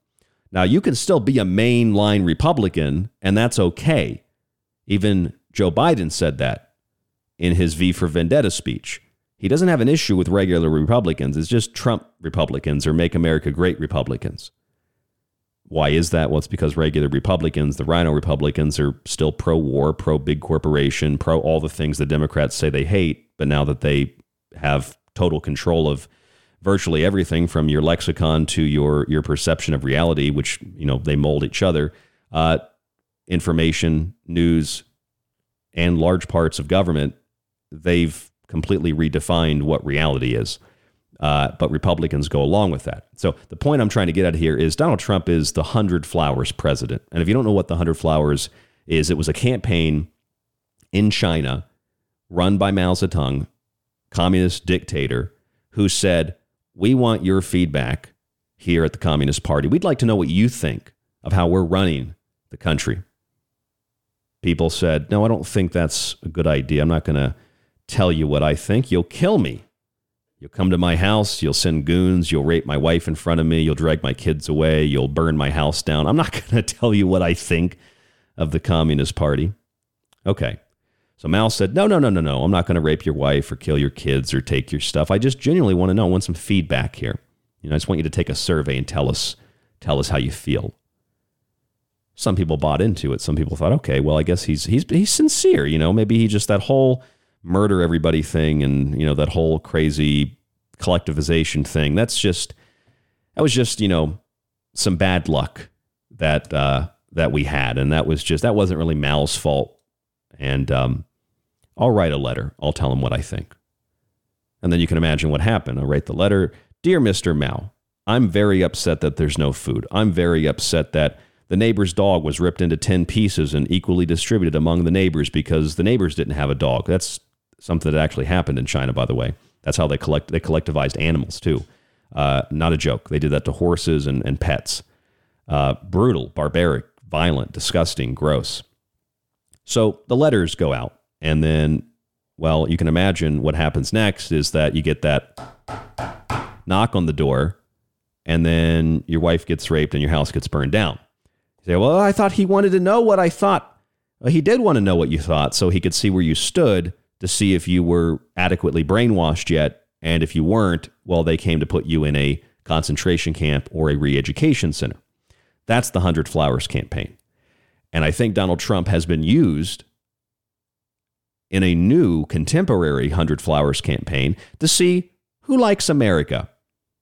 Now, you can still be a mainline Republican, and that's okay. Even Joe Biden said that in his V for Vendetta speech. He doesn't have an issue with regular Republicans. It's just Trump Republicans or Make America Great Republicans. Why is that? Well, it's because regular Republicans, the Rhino Republicans, are still pro war, pro big corporation, pro all the things the Democrats say they hate. But now that they have total control of virtually everything from your lexicon to your your perception of reality, which you know they mold each other. Uh, information, news, and large parts of government, they've completely redefined what reality is. Uh, but Republicans go along with that. So the point I'm trying to get at here is Donald Trump is the Hundred Flowers president. And if you don't know what the Hundred Flowers is, it was a campaign in China run by Mao Zedong, communist dictator, who said, we want your feedback here at the Communist Party. We'd like to know what you think of how we're running the country. People said, No, I don't think that's a good idea. I'm not going to tell you what I think. You'll kill me. You'll come to my house. You'll send goons. You'll rape my wife in front of me. You'll drag my kids away. You'll burn my house down. I'm not [laughs] going to tell you what I think of the Communist Party. Okay. So Mao said, No, no, no, no, no. I'm not going to rape your wife or kill your kids or take your stuff. I just genuinely want to know. I want some feedback here. You know, I just want you to take a survey and tell us tell us how you feel. Some people bought into it. Some people thought, okay, well, I guess he's he's he's sincere. You know, maybe he just that whole murder everybody thing and you know that whole crazy collectivization thing. That's just that was just you know some bad luck that uh, that we had, and that was just that wasn't really Mao's fault. And um, I'll write a letter. I'll tell him what I think. And then you can imagine what happened. I'll write the letter Dear Mr. Mao, I'm very upset that there's no food. I'm very upset that the neighbor's dog was ripped into 10 pieces and equally distributed among the neighbors because the neighbors didn't have a dog. That's something that actually happened in China, by the way. That's how they collect they collectivized animals too. Uh, not a joke. They did that to horses and, and pets. Uh, brutal, barbaric, violent, disgusting, gross. So the letters go out. And then, well, you can imagine what happens next is that you get that knock on the door, and then your wife gets raped and your house gets burned down. You say, well, I thought he wanted to know what I thought. Well, he did want to know what you thought so he could see where you stood to see if you were adequately brainwashed yet And if you weren't, well, they came to put you in a concentration camp or a re education center. That's the 100 Flowers campaign. And I think Donald Trump has been used in a new contemporary 100 Flowers campaign to see who likes America,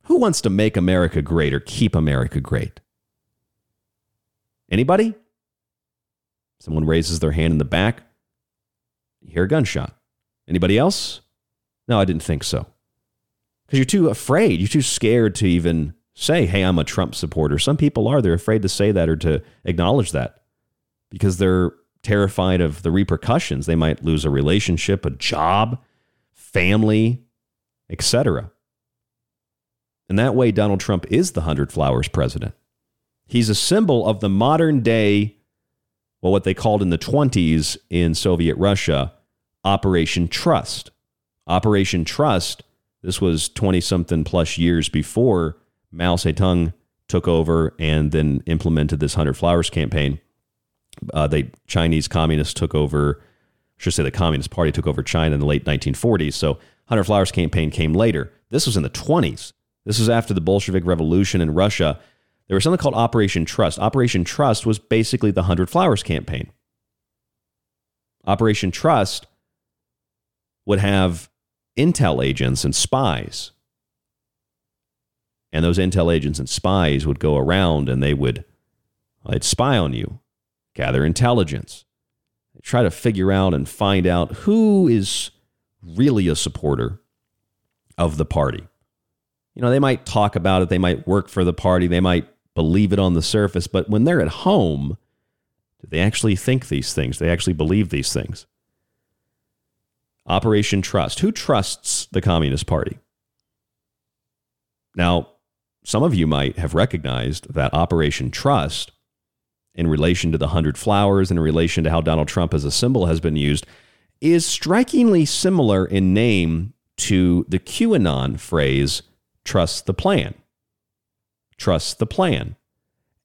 who wants to make America great or keep America great. Anybody? Someone raises their hand in the back. You hear a gunshot. Anybody else? No, I didn't think so. Because you're too afraid. You're too scared to even say, hey, I'm a Trump supporter. Some people are. They're afraid to say that or to acknowledge that because they're terrified of the repercussions. They might lose a relationship, a job, family, etc. And that way, Donald Trump is the 100 Flowers president. He's a symbol of the modern day, well, what they called in the 20s in Soviet Russia, Operation Trust. Operation Trust, this was 20 something plus years before Mao Zedong took over and then implemented this 100 Flowers campaign. Uh, the Chinese communists took over, I should say the Communist Party took over China in the late 1940s. So 100 Flowers campaign came later. This was in the 20s. This was after the Bolshevik Revolution in Russia. There was something called Operation Trust. Operation Trust was basically the 100 Flowers campaign. Operation Trust would have intel agents and spies. And those intel agents and spies would go around and they would they'd spy on you, gather intelligence, try to figure out and find out who is really a supporter of the party. You know, they might talk about it, they might work for the party, they might believe it on the surface, but when they're at home, do they actually think these things? Do they actually believe these things? Operation Trust. Who trusts the Communist Party? Now, some of you might have recognized that Operation Trust, in relation to the 100 Flowers, in relation to how Donald Trump as a symbol has been used, is strikingly similar in name to the QAnon phrase, trust the plan. Trust the plan.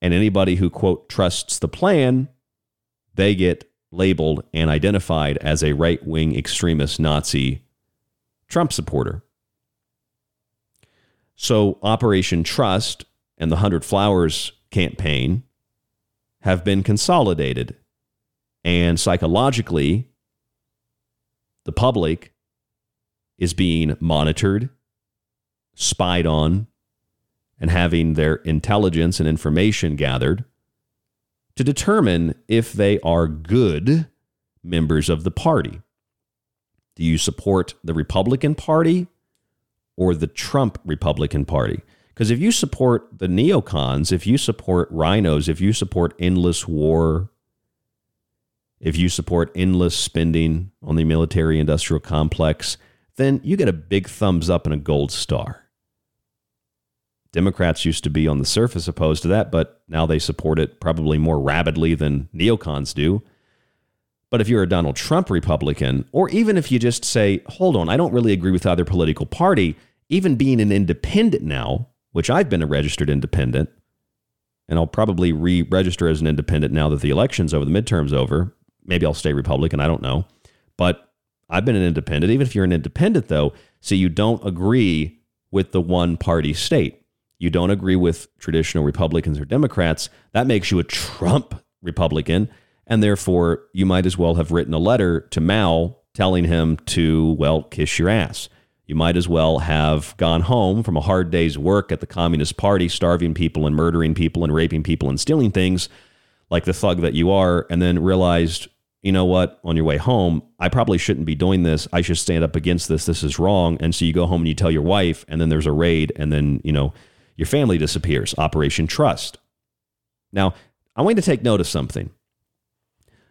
And anybody who, quote, trusts the plan, they get labeled and identified as a right wing extremist Nazi Trump supporter. So, Operation Trust and the 100 Flowers campaign have been consolidated. And psychologically, the public is being monitored, spied on, and having their intelligence and information gathered to determine if they are good members of the party. Do you support the Republican Party or the Trump Republican Party? Because if you support the neocons, if you support rhinos, if you support endless war, if you support endless spending on the military industrial complex, then you get a big thumbs up and a gold star. Democrats used to be on the surface opposed to that, but now they support it probably more rabidly than neocons do. But if you're a Donald Trump Republican, or even if you just say, hold on, I don't really agree with either political party, even being an independent now, which I've been a registered independent, and I'll probably re register as an independent now that the election's over, the midterm's over. Maybe I'll stay Republican, I don't know. But I've been an independent. Even if you're an independent, though, so you don't agree with the one party state you don't agree with traditional Republicans or Democrats, that makes you a Trump Republican. And therefore, you might as well have written a letter to Mao telling him to, well, kiss your ass. You might as well have gone home from a hard day's work at the Communist Party, starving people and murdering people and raping people and stealing things like the thug that you are, and then realized, you know what, on your way home, I probably shouldn't be doing this. I should stand up against this. This is wrong. And so you go home and you tell your wife, and then there's a raid, and then, you know, your family disappears. Operation Trust. Now, I want you to take note of something.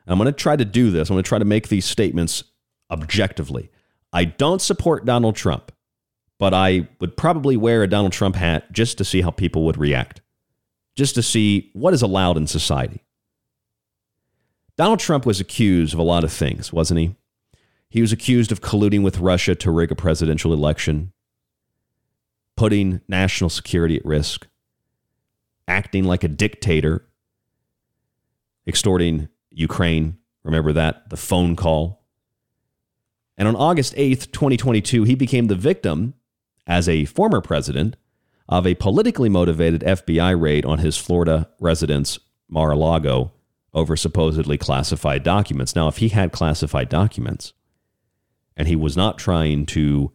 I'm going to try to do this. I'm going to try to make these statements objectively. I don't support Donald Trump, but I would probably wear a Donald Trump hat just to see how people would react, just to see what is allowed in society. Donald Trump was accused of a lot of things, wasn't he? He was accused of colluding with Russia to rig a presidential election putting national security at risk, acting like a dictator, extorting Ukraine. Remember that? The phone call. And on August 8th, 2022, he became the victim as a former president of a politically motivated FBI raid on his Florida residence, Mar a Lago, over supposedly classified documents. Now, if he had classified documents and he was not trying to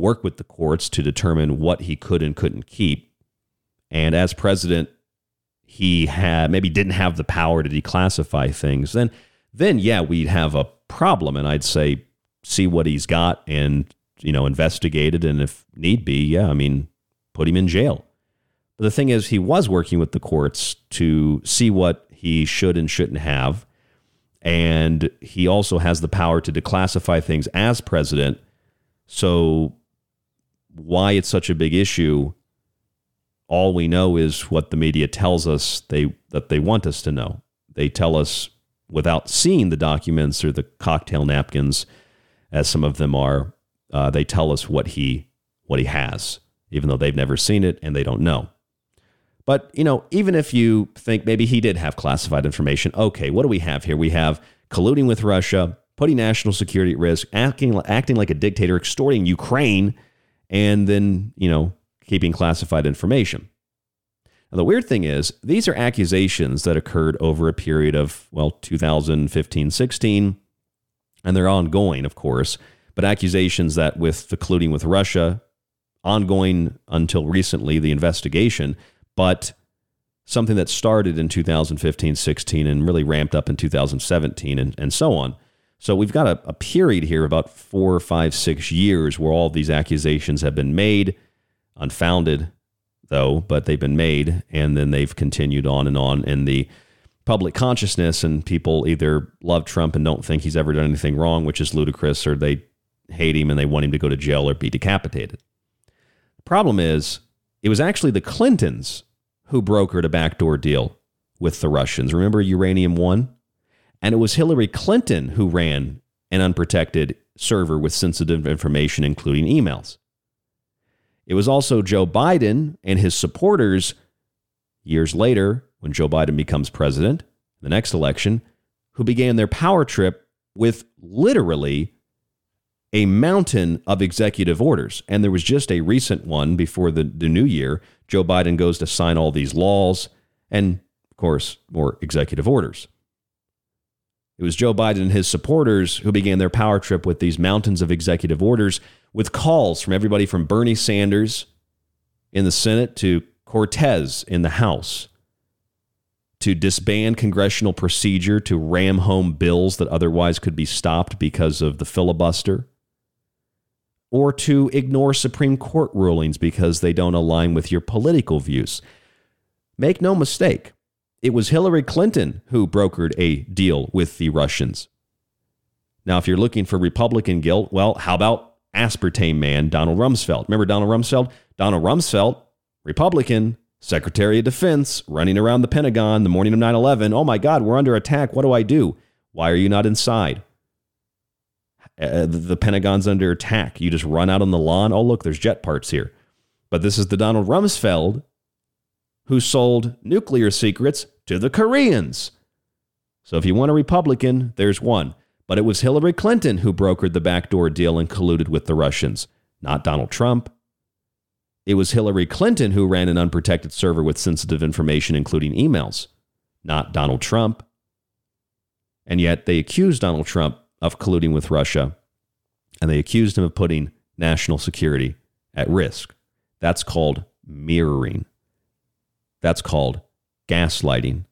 work with the courts to determine what he could and couldn't keep, and as president, he had maybe didn't have the power to declassify things, then then yeah, we'd have a problem. And I'd say see what he's got and you know investigate it, and if need be, yeah, I mean, put him in jail. But the thing is, he was working with the courts to see what he should and shouldn't have. And he also has the power to declassify things as president. So, why it's such a big issue, all we know is what the media tells us they that they want us to know. They tell us without seeing the documents or the cocktail napkins, as some of them are. Uh, they tell us what he what he has, even though they've never seen it and they don't know. But, you know, even if you think maybe he did have classified information, okay, what do we have here? We have colluding with Russia, putting national security at risk, acting, acting like a dictator, extorting Ukraine, and then, you know, keeping classified information. Now, the weird thing is, these are accusations that occurred over a period of, well, 2015 16, and they're ongoing, of course, but accusations that with the colluding with Russia, ongoing until recently, the investigation, but something that started in 2015 16 and really ramped up in 2017 and, and so on. So we've got a, a period here about four, five, six years where all these accusations have been made, unfounded though, but they've been made, and then they've continued on and on in the public consciousness, and people either love Trump and don't think he's ever done anything wrong, which is ludicrous, or they hate him and they want him to go to jail or be decapitated. The problem is, it was actually the Clintons who brokered a backdoor deal with the Russians. Remember Uranium One? And it was Hillary Clinton who ran an unprotected server with sensitive information, including emails. It was also Joe Biden and his supporters years later, when Joe Biden becomes president, the next election, who began their power trip with literally a mountain of executive orders. And there was just a recent one before the, the new year. Joe Biden goes to sign all these laws and, of course, more executive orders. It was Joe Biden and his supporters who began their power trip with these mountains of executive orders with calls from everybody from Bernie Sanders in the Senate to Cortez in the House to disband congressional procedure to ram home bills that otherwise could be stopped because of the filibuster or to ignore Supreme Court rulings because they don't align with your political views. Make no mistake, it was Hillary Clinton who brokered a deal with the Russians. Now, if you're looking for Republican guilt, well, how about aspartame man Donald Rumsfeld? Remember Donald Rumsfeld? Donald Rumsfeld, Republican, Secretary of Defense, running around the Pentagon the morning of 9 11. Oh my God, we're under attack. What do I do? Why are you not inside? Uh, the Pentagon's under attack. You just run out on the lawn. Oh, look, there's jet parts here. But this is the Donald Rumsfeld who sold nuclear secrets to the Koreans. So if you want a Republican, there's one. But it was Hillary Clinton who brokered the backdoor deal and colluded with the Russians, not Donald Trump. It was Hillary Clinton who ran an unprotected server with sensitive information, including emails, not Donald Trump. And yet they accused Donald Trump of colluding with Russia, and they accused him of putting national security at risk. That's called mirroring. That's called gaslighting.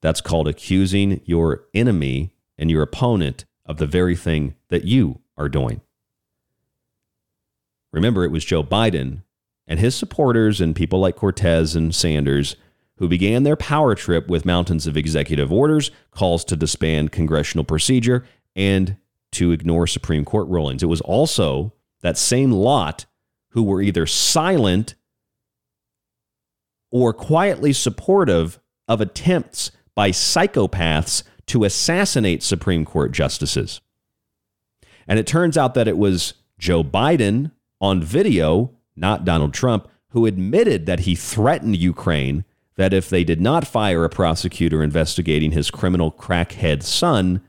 That's called accusing your enemy and your opponent of the very thing that you are doing. Remember, it was Joe Biden and his supporters and people like Cortez and Sanders who began their power trip with mountains of executive orders, calls to disband congressional procedure, and to ignore Supreme Court rulings. It was also that same lot who were either silent or quietly supportive of attempts by psychopaths to assassinate Supreme Court justices. And it turns out that it was Joe Biden on video, not Donald Trump, who admitted that he threatened Ukraine that if they did not fire a prosecutor investigating his criminal crackhead son,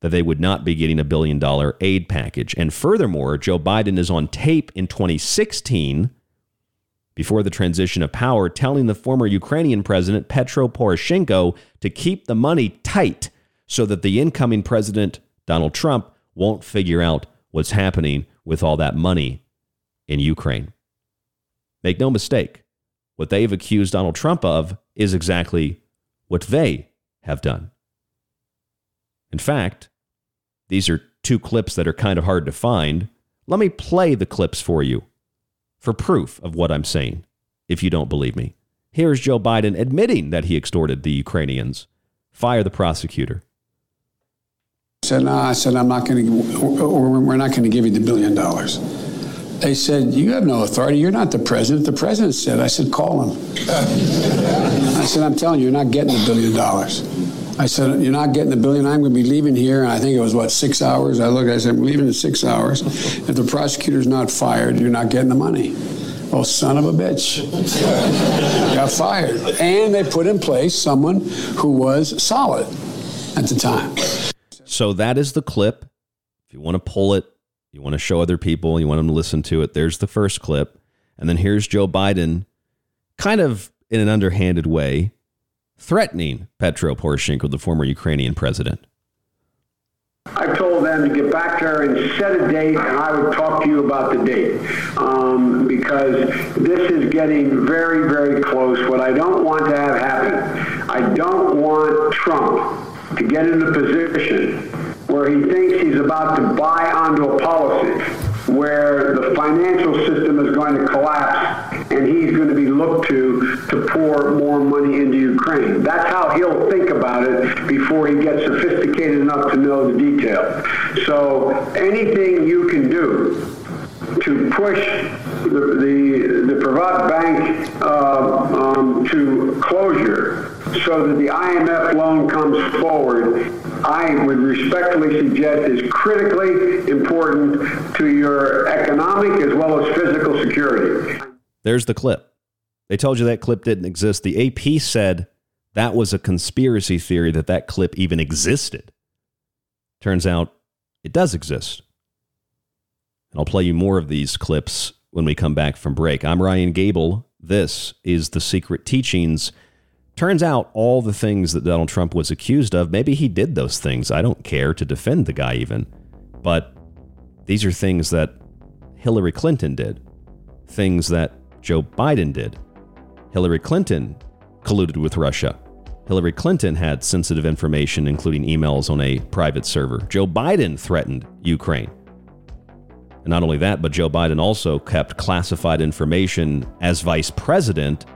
that they would not be getting a billion dollar aid package. And furthermore, Joe Biden is on tape in 2016 before the transition of power telling the former Ukrainian president Petro Poroshenko to keep the money tight so that the incoming president Donald Trump won't figure out what's happening with all that money in Ukraine. Make no mistake, what they've accused Donald Trump of is exactly what they have done. In fact, these are two clips that are kind of hard to find. Let me play the clips for you for proof of what I'm saying, if you don't believe me. Here's Joe Biden admitting that he extorted the Ukrainians. Fire the prosecutor. I said, no, I said, I'm not going to, we're not going to give you the billion dollars. They said, you have no authority. You're not the president. The president said, I said, call him. [laughs] I said, I'm telling you, you're not getting the billion dollars. I said, You're not getting the billion. I'm going to be leaving here. And I think it was, what, six hours? I looked, I said, I'm leaving in six hours. If the prosecutor's not fired, you're not getting the money. Oh, son of a bitch. [laughs] Got fired. And they put in place someone who was solid at the time. So that is the clip. If you want to pull it, you want to show other people, you want them to listen to it, there's the first clip. And then here's Joe Biden, kind of in an underhanded way, threatening Petro Poroshenko, the former Ukrainian president. I told them to get back there and set a date, and I would talk to you about the date. Um, because this is getting very, very close. What I don't want to have happen, I don't want Trump to get in a position where he thinks he's about to buy onto a policy where the financial system is going to collapse and he's going to be looked to to pour more money into Ukraine. That's how he'll think about it before he gets sophisticated enough to know the detail. So anything you can do to push the the, the Bank uh, um, to closure so that the IMF loan comes forward, I would respectfully suggest is critically important to your economic as well as physical security. There's the clip. They told you that clip didn't exist. The AP said that was a conspiracy theory that that clip even existed. Turns out it does exist. And I'll play you more of these clips when we come back from break. I'm Ryan Gable. This is The Secret Teachings. Turns out all the things that Donald Trump was accused of, maybe he did those things. I don't care to defend the guy even. But these are things that Hillary Clinton did, things that Joe Biden did. Hillary Clinton colluded with Russia. Hillary Clinton had sensitive information, including emails on a private server. Joe Biden threatened Ukraine. And not only that, but Joe Biden also kept classified information as vice president,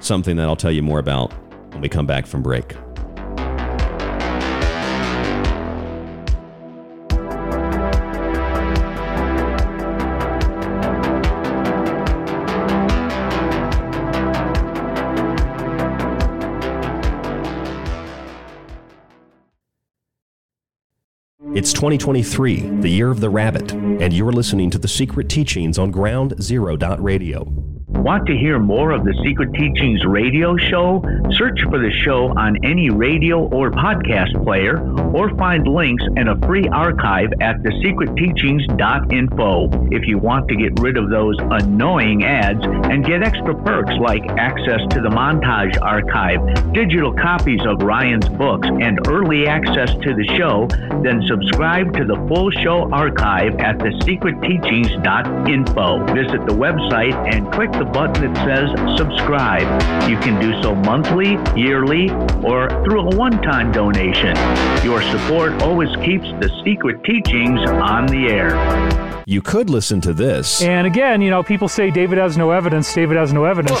something that I'll tell you more about when we come back from break. It's 2023, the year of the rabbit, and you're listening to the secret teachings on Ground Zero Radio. Want to hear more of the Secret Teachings radio show? Search for the show on any radio or podcast player, or find links and a free archive at thesecretteachings.info. If you want to get rid of those annoying ads and get extra perks like access to the montage archive, digital copies of Ryan's books, and early access to the show, then subscribe to the full show archive at thesecretteachings.info. Visit the website and click the button that says subscribe. You can do so monthly, yearly, or through a one time donation. Your support always keeps the secret teachings on the air. You could listen to this. And again, you know, people say David has no evidence, David has no evidence.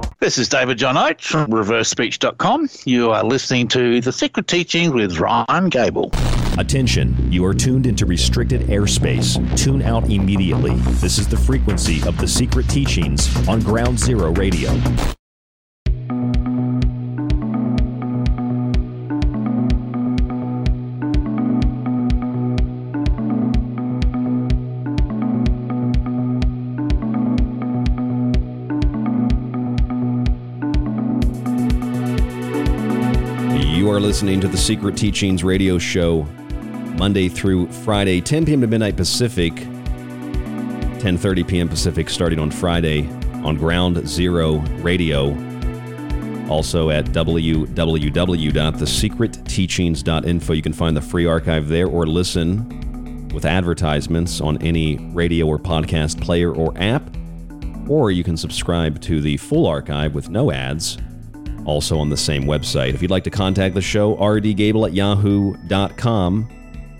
This is David John Oates from ReverseSpeech.com. You are listening to The Secret Teachings with Ryan Gable. Attention, you are tuned into restricted airspace. Tune out immediately. This is the frequency of the secret teachings on Ground Zero Radio. Listening to the Secret Teachings radio show Monday through Friday, 10 p.m. to midnight Pacific, 10:30 p.m. Pacific starting on Friday on Ground Zero Radio. Also at www.thesecretteachings.info you can find the free archive there or listen with advertisements on any radio or podcast player or app or you can subscribe to the full archive with no ads also on the same website. If you'd like to contact the show, rdgable at yahoo.com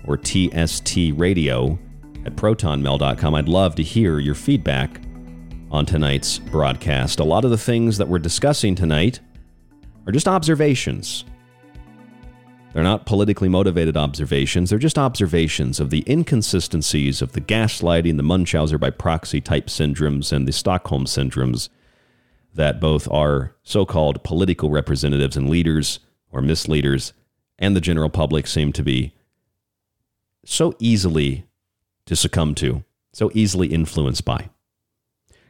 or tstradio at protonmail.com. I'd love to hear your feedback on tonight's broadcast. A lot of the things that we're discussing tonight are just observations. They're not politically motivated observations, they're just observations of the inconsistencies of the gaslighting, the Munchausen by proxy type syndromes, and the Stockholm syndromes that both our so called political representatives and leaders or misleaders and the general public seem to be so easily to succumb to, so easily influenced by.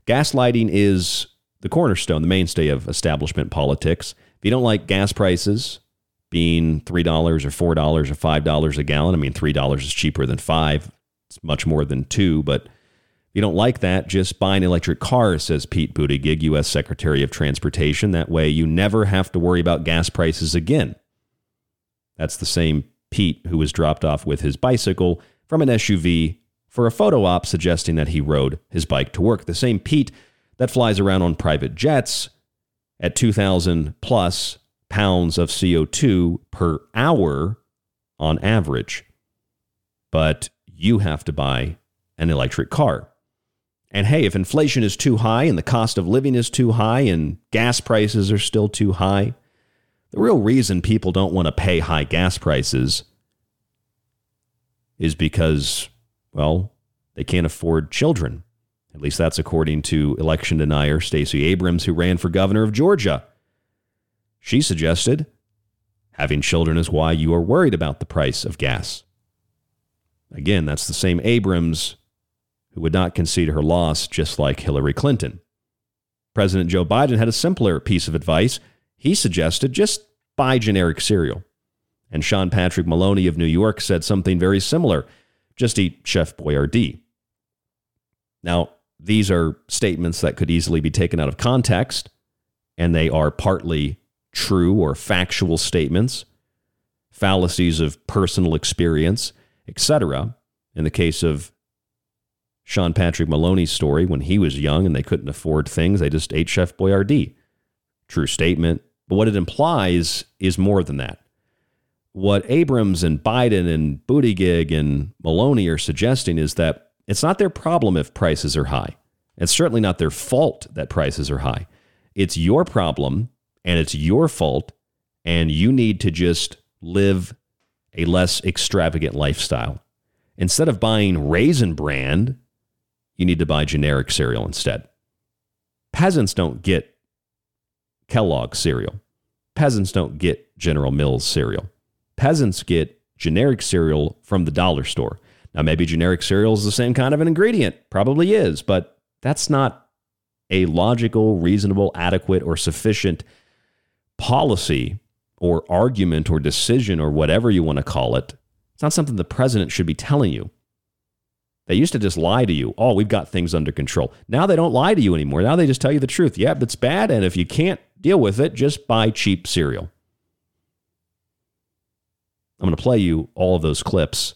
Gaslighting is the cornerstone, the mainstay of establishment politics. If you don't like gas prices being $3 or $4 or $5 a gallon, I mean, $3 is cheaper than 5 It's much more than 2 but if you don't like that, just buy an electric car, says Pete Buttigieg, U.S. Secretary of Transportation. That way you never have to worry about gas prices again. That's the same Pete who was dropped off with his bicycle from an SUV for a photo op suggesting that he rode his bike to work. The same Pete that flies around on private jets at 2,000 plus pounds of CO2 per hour on average. But you have to buy an electric car. And hey, if inflation is too high and the cost of living is too high and gas prices are still too high, the real reason people don't want to pay high gas prices is because, well, they can't afford children. At least that's according to election denier Stacey Abrams, who ran for governor of Georgia. She suggested having children is why you are worried about the price of gas. Again, that's the same Abrams who would not concede her loss, just like Hillary Clinton. President Joe Biden had a simpler piece of advice. He suggested just buy generic cereal. And Sean Patrick Maloney of New York said something very similar just eat Chef Boyardee. Now, these are statements that could easily be taken out of context, and they are partly true or factual statements, fallacies of personal experience, etc. In the case of Sean Patrick Maloney's story when he was young and they couldn't afford things. They just ate Chef Boyardee. True statement. But what it implies is more than that. What Abrams and Biden and Buttigieg and Maloney are suggesting is that it's not their problem if prices are high. It's certainly not their fault that prices are high. It's your problem and it's your fault, and you need to just live a less extravagant lifestyle. Instead of buying Raisin Bran you need to buy generic cereal instead. Peasants don't get Kellogg cereal. Peasants don't get General Mills cereal. Peasants get generic cereal from the dollar store. Now, maybe generic cereal is the same kind of an ingredient, probably is, but that's not a logical, reasonable, adequate, or sufficient policy or argument or decision or whatever you want to call it. It's not something the president should be telling you. They used to just lie to you. Oh, we've got things under control. Now they don't lie to you anymore. Now they just tell you the truth. Yep, it's bad. And if you can't deal with it. Just buy cheap cereal. I'm going to play you all of those clips.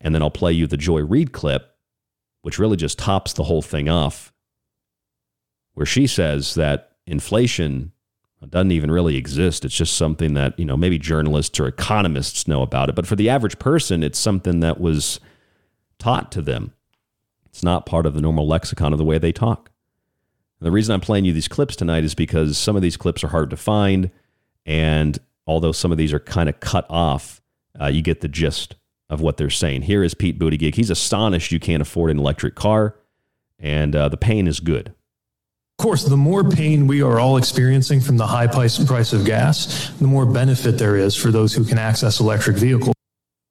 And then I'll play you the Joy Reid clip, which really just tops the whole thing off, where she says that inflation doesn't even really exist. It's just something that, you know, maybe journalists or economists know about it. But for the average person, it's something that was taught to them. It's not part of the normal lexicon of the way they talk. And the reason I'm playing you these clips tonight is because some of these clips are hard to find. And although some of these are kind of cut off, uh, you get the gist of what they're saying. Here is Pete Buttigieg. He's astonished you can't afford an electric car, and uh, the pain is good. Of course, the more pain we are all experiencing from the high price, price of gas, the more benefit there is for those who can access electric vehicles.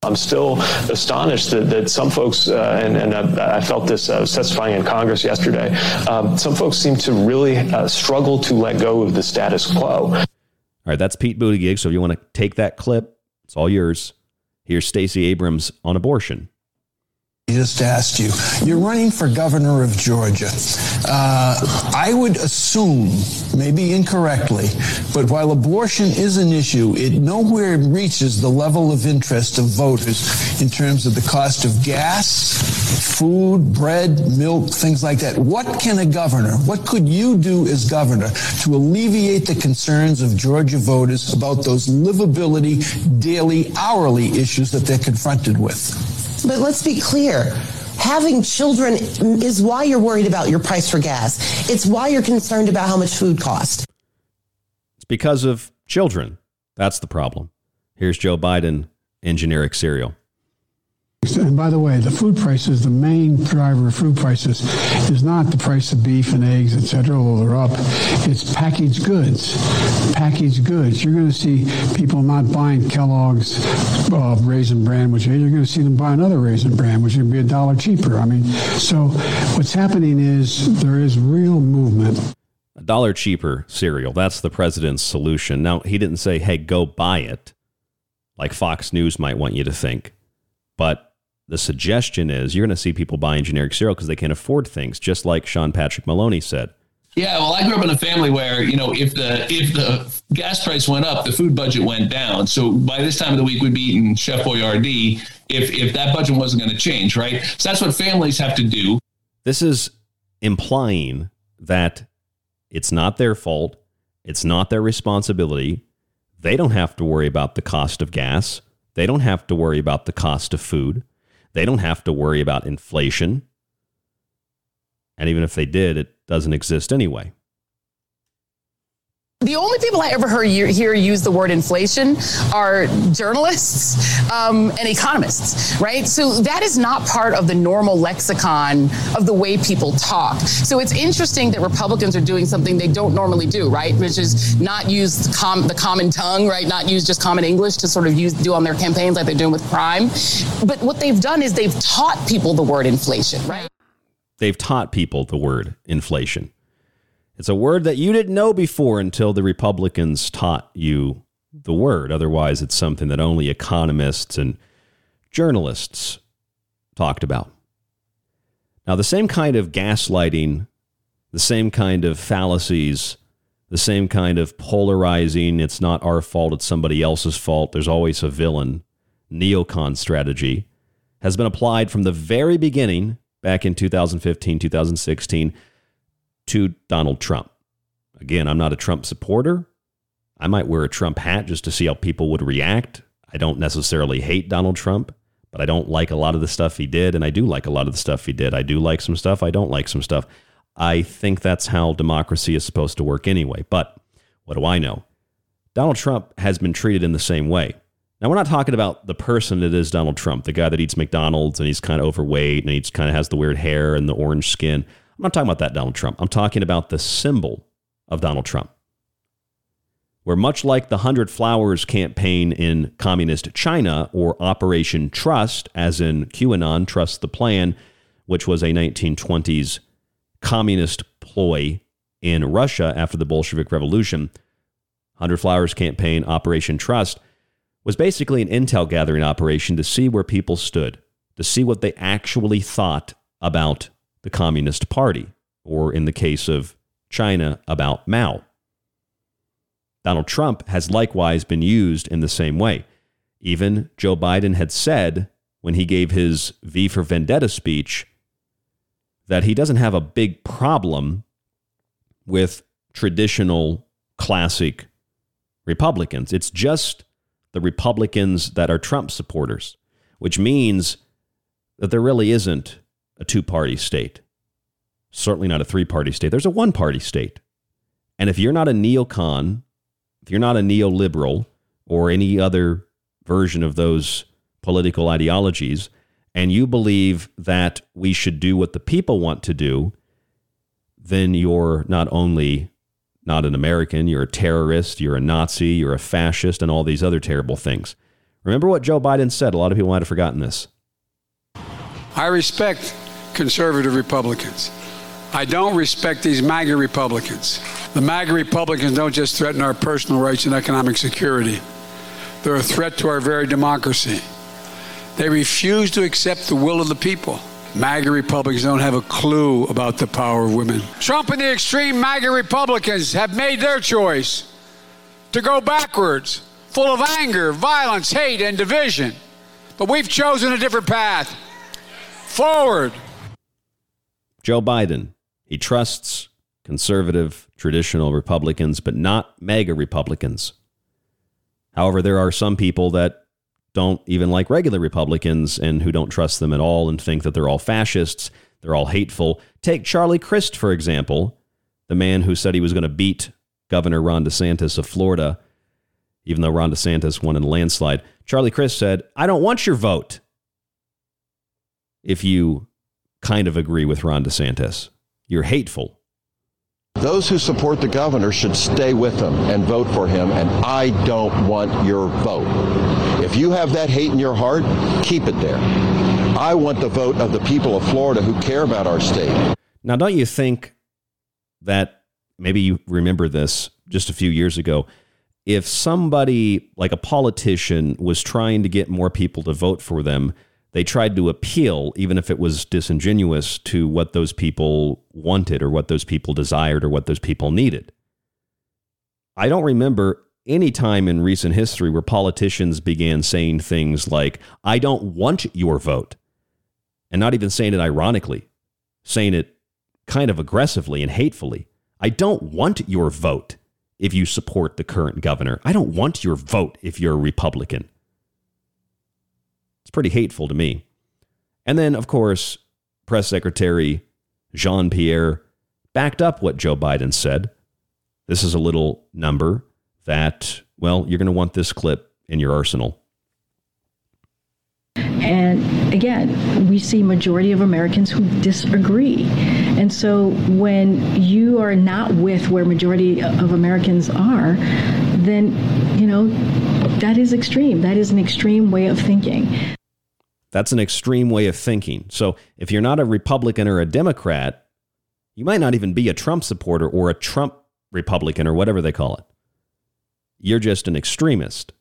I'm still astonished that, that some folks, uh, and, and I, I, felt this uh, testifying in Congress yesterday, um, some folks seem to really uh, struggle to let go of the status quo. All right, that's Pete Buttigieg. So if you want to take that clip, it's all yours. Here's Stacey Abrams on abortion just asked you. You're running for governor of Georgia. Uh, I would assume, maybe incorrectly, but while abortion is an issue, it nowhere reaches the level of interest of voters in terms of the cost of gas, food, bread, milk, things like that. What can a governor, what could you do as governor to alleviate the concerns of Georgia voters about those livability, daily, hourly issues that they're confronted with? But let's be clear. Having children is why you're worried about your price for gas. It's why you're concerned about how much food costs. It's because of children. That's the problem. Here's Joe Biden in generic cereal. And by the way, the food prices, the main driver of food prices is not the price of beef and eggs, et cetera, they're up. It's packaged goods. Packaged goods. You're going to see people not buying Kellogg's uh, Raisin Bran, which you're going to see them buy another Raisin Bran, which would be a dollar cheaper. I mean, so what's happening is there is real movement. A dollar cheaper cereal. That's the president's solution. Now, he didn't say, hey, go buy it, like Fox News might want you to think. But the suggestion is you're going to see people buying generic cereal because they can't afford things, just like Sean Patrick Maloney said. Yeah, well, I grew up in a family where you know if the if the gas price went up, the food budget went down. So by this time of the week, we'd be eating Chef Boyardee if if that budget wasn't going to change, right? So that's what families have to do. This is implying that it's not their fault, it's not their responsibility. They don't have to worry about the cost of gas. They don't have to worry about the cost of food. They don't have to worry about inflation. And even if they did, it doesn't exist anyway. The only people I ever heard hear use the word inflation are journalists um, and economists, right? So that is not part of the normal lexicon of the way people talk. So it's interesting that Republicans are doing something they don't normally do, right? Which is not use the, com- the common tongue, right? Not use just common English to sort of use do on their campaigns like they're doing with crime. But what they've done is they've taught people the word inflation, right? They've taught people the word inflation. It's a word that you didn't know before until the Republicans taught you the word. Otherwise, it's something that only economists and journalists talked about. Now, the same kind of gaslighting, the same kind of fallacies, the same kind of polarizing, it's not our fault, it's somebody else's fault, there's always a villain, neocon strategy, has been applied from the very beginning back in 2015, 2016 to Donald Trump. Again, I'm not a Trump supporter. I might wear a Trump hat just to see how people would react. I don't necessarily hate Donald Trump, but I don't like a lot of the stuff he did, and I do like a lot of the stuff he did. I do like some stuff, I don't like some stuff. I think that's how democracy is supposed to work anyway. But what do I know? Donald Trump has been treated in the same way. Now, we're not talking about the person that is Donald Trump, the guy that eats McDonald's and he's kind of overweight and he kind of has the weird hair and the orange skin. I'm not talking about that Donald Trump. I'm talking about the symbol of Donald Trump. Where, much like the 100 Flowers campaign in communist China or Operation Trust, as in QAnon, Trust the Plan, which was a 1920s communist ploy in Russia after the Bolshevik Revolution, 100 Flowers campaign, Operation Trust, was basically an intel gathering operation to see where people stood, to see what they actually thought about the Communist Party, or in the case of China about Mao. Donald Trump has likewise been used in the same way. Even Joe Biden had said when he gave his V for Vendetta speech that he doesn't have a big problem with traditional classic Republicans. It's just the Republicans that are Trump supporters, which means that there really isn't a two party state. Certainly not a three party state. There's a one party state. And if you're not a neocon, if you're not a neoliberal or any other version of those political ideologies, and you believe that we should do what the people want to do, then you're not only not an American, you're a terrorist, you're a Nazi, you're a fascist, and all these other terrible things. Remember what Joe Biden said. A lot of people might have forgotten this. I respect conservative Republicans. I don't respect these MAGA Republicans. The MAGA Republicans don't just threaten our personal rights and economic security, they're a threat to our very democracy. They refuse to accept the will of the people. MAGA Republicans don't have a clue about the power of women. Trump and the extreme MAGA Republicans have made their choice to go backwards, full of anger, violence, hate, and division. But we've chosen a different path forward. Joe Biden, he trusts conservative, traditional Republicans, but not mega Republicans. However, there are some people that don't even like regular Republicans and who don't trust them at all and think that they're all fascists, they're all hateful. Take Charlie Crist, for example, the man who said he was going to beat Governor Ron DeSantis of Florida, even though Ron DeSantis won in a landslide. Charlie Crist said, I don't want your vote if you kind of agree with Ron DeSantis. You're hateful. Those who support the governor should stay with him and vote for him, and I don't want your vote. If you have that hate in your heart, keep it there. I want the vote of the people of Florida who care about our state. Now, don't you think that maybe you remember this just a few years ago? If somebody like a politician was trying to get more people to vote for them, they tried to appeal, even if it was disingenuous, to what those people wanted or what those people desired or what those people needed. I don't remember any time in recent history where politicians began saying things like, I don't want your vote. And not even saying it ironically, saying it kind of aggressively and hatefully. I don't want your vote if you support the current governor. I don't want your vote if you're a Republican. It's pretty hateful to me. And then, of course, Press Secretary Jean Pierre backed up what Joe Biden said. This is a little number that, well, you're going to want this clip in your arsenal. And again, we see majority of Americans who disagree. And so when you are not with where majority of Americans are, then, you know, that is extreme. That is an extreme way of thinking. That's an extreme way of thinking. So if you're not a Republican or a Democrat, you might not even be a Trump supporter or a Trump Republican or whatever they call it. You're just an extremist,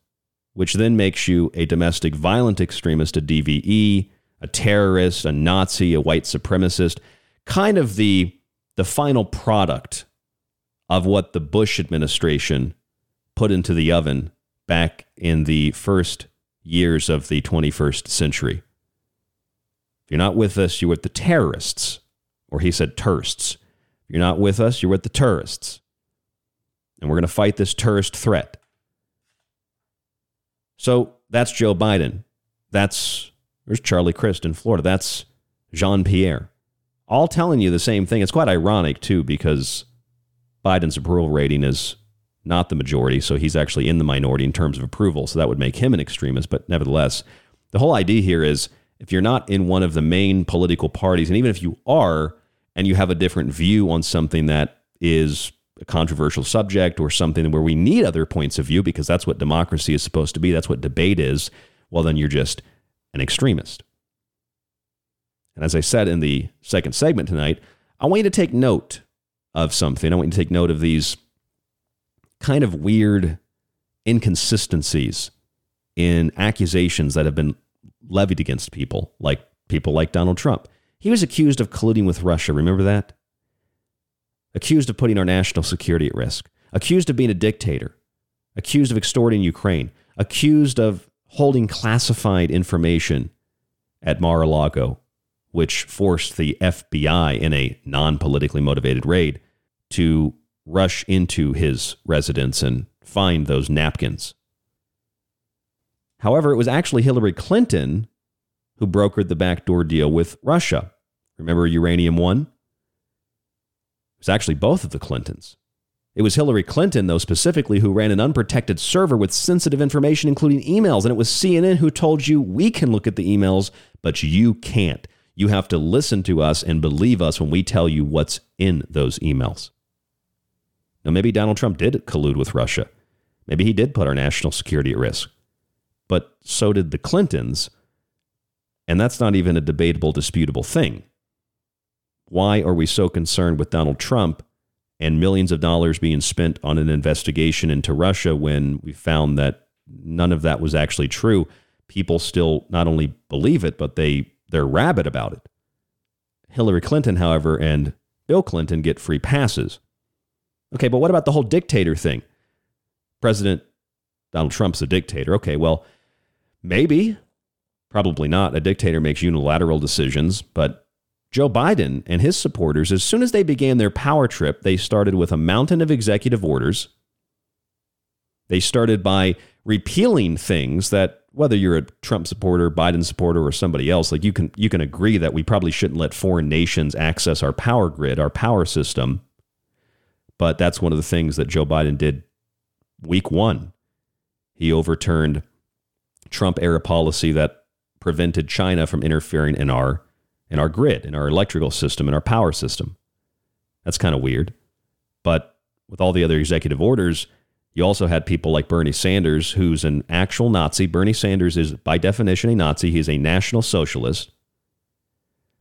which then makes you a domestic violent extremist, a DVE, a terrorist, a Nazi, a white supremacist, kind of the the final product of what the Bush administration put into the oven back in the first years of the 21st century. If you're not with us, you're with the terrorists. Or he said terrorists. If you're not with us, you're with the tourists. And we're going to fight this tourist threat. So that's Joe Biden. That's there's Charlie Crist in Florida. That's Jean Pierre. All telling you the same thing. It's quite ironic, too, because Biden's approval rating is not the majority, so he's actually in the minority in terms of approval. So that would make him an extremist. But nevertheless, the whole idea here is if you're not in one of the main political parties, and even if you are, and you have a different view on something that is a controversial subject or something where we need other points of view because that's what democracy is supposed to be, that's what debate is, well, then you're just an extremist. And as I said in the second segment tonight, I want you to take note of something. I want you to take note of these kind of weird inconsistencies in accusations that have been levied against people, like people like Donald Trump. He was accused of colluding with Russia. Remember that? accused of putting our national security at risk, accused of being a dictator, accused of extorting Ukraine, accused of holding classified information at Mar a Lago, which forced the FBI in a non politically motivated raid to rush into his residence and find those napkins. However, it was actually Hillary Clinton who brokered the backdoor deal with Russia. Remember Uranium One? It was actually both of the Clintons. It was Hillary Clinton, though, specifically, who ran an unprotected server with sensitive information, including emails. And it was CNN who told you we can look at the emails, but you can't. You have to listen to us and believe us when we tell you what's in those emails. Now, maybe Donald Trump did collude with Russia. Maybe he did put our national security at risk. But so did the Clintons. And that's not even a debatable, disputable thing. Why are we so concerned with Donald Trump and millions of dollars being spent on an investigation into Russia when we found that none of that was actually true. People still not only believe it, but they they're rabid about it. Hillary Clinton, however, and Bill Clinton get free passes. Okay, but what about the whole dictator thing? President Donald Trump's a dictator. Okay, well, maybe, probably not. A dictator makes unilateral decisions, but Joe Biden and his supporters, as soon as they began their power trip, they started with a mountain of executive orders. They started by repealing things that whether you're a Trump supporter, Biden supporter, or somebody else, like you can you can agree that we probably shouldn't let foreign nations access our power grid, our power system. But that's one of the things that Joe Biden did week one. He overturned Trump era policy that prevented China from interfering in our in our grid, in our electrical system, in our power system. That's kind of weird. But with all the other executive orders, you also had people like Bernie Sanders, who's an actual Nazi. Bernie Sanders is, by definition, a Nazi. He's a national socialist.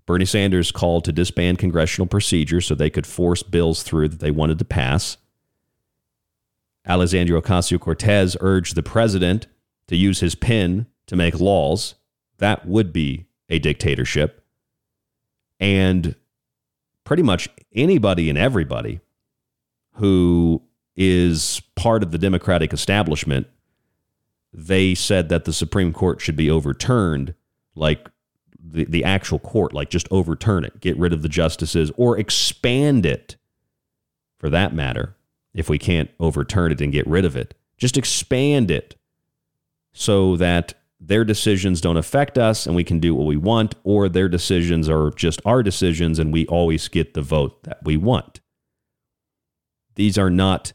Bernie Sanders called to disband congressional procedures so they could force bills through that they wanted to pass. Alexandria Ocasio Cortez urged the president to use his pen to make laws. That would be a dictatorship and pretty much anybody and everybody who is part of the Democratic establishment, they said that the Supreme Court should be overturned, like the, the actual court, like just overturn it, get rid of the justices, or expand it for that matter, if we can't overturn it and get rid of it. Just expand it so that their decisions don't affect us and we can do what we want, or their decisions are just our decisions and we always get the vote that we want. These are not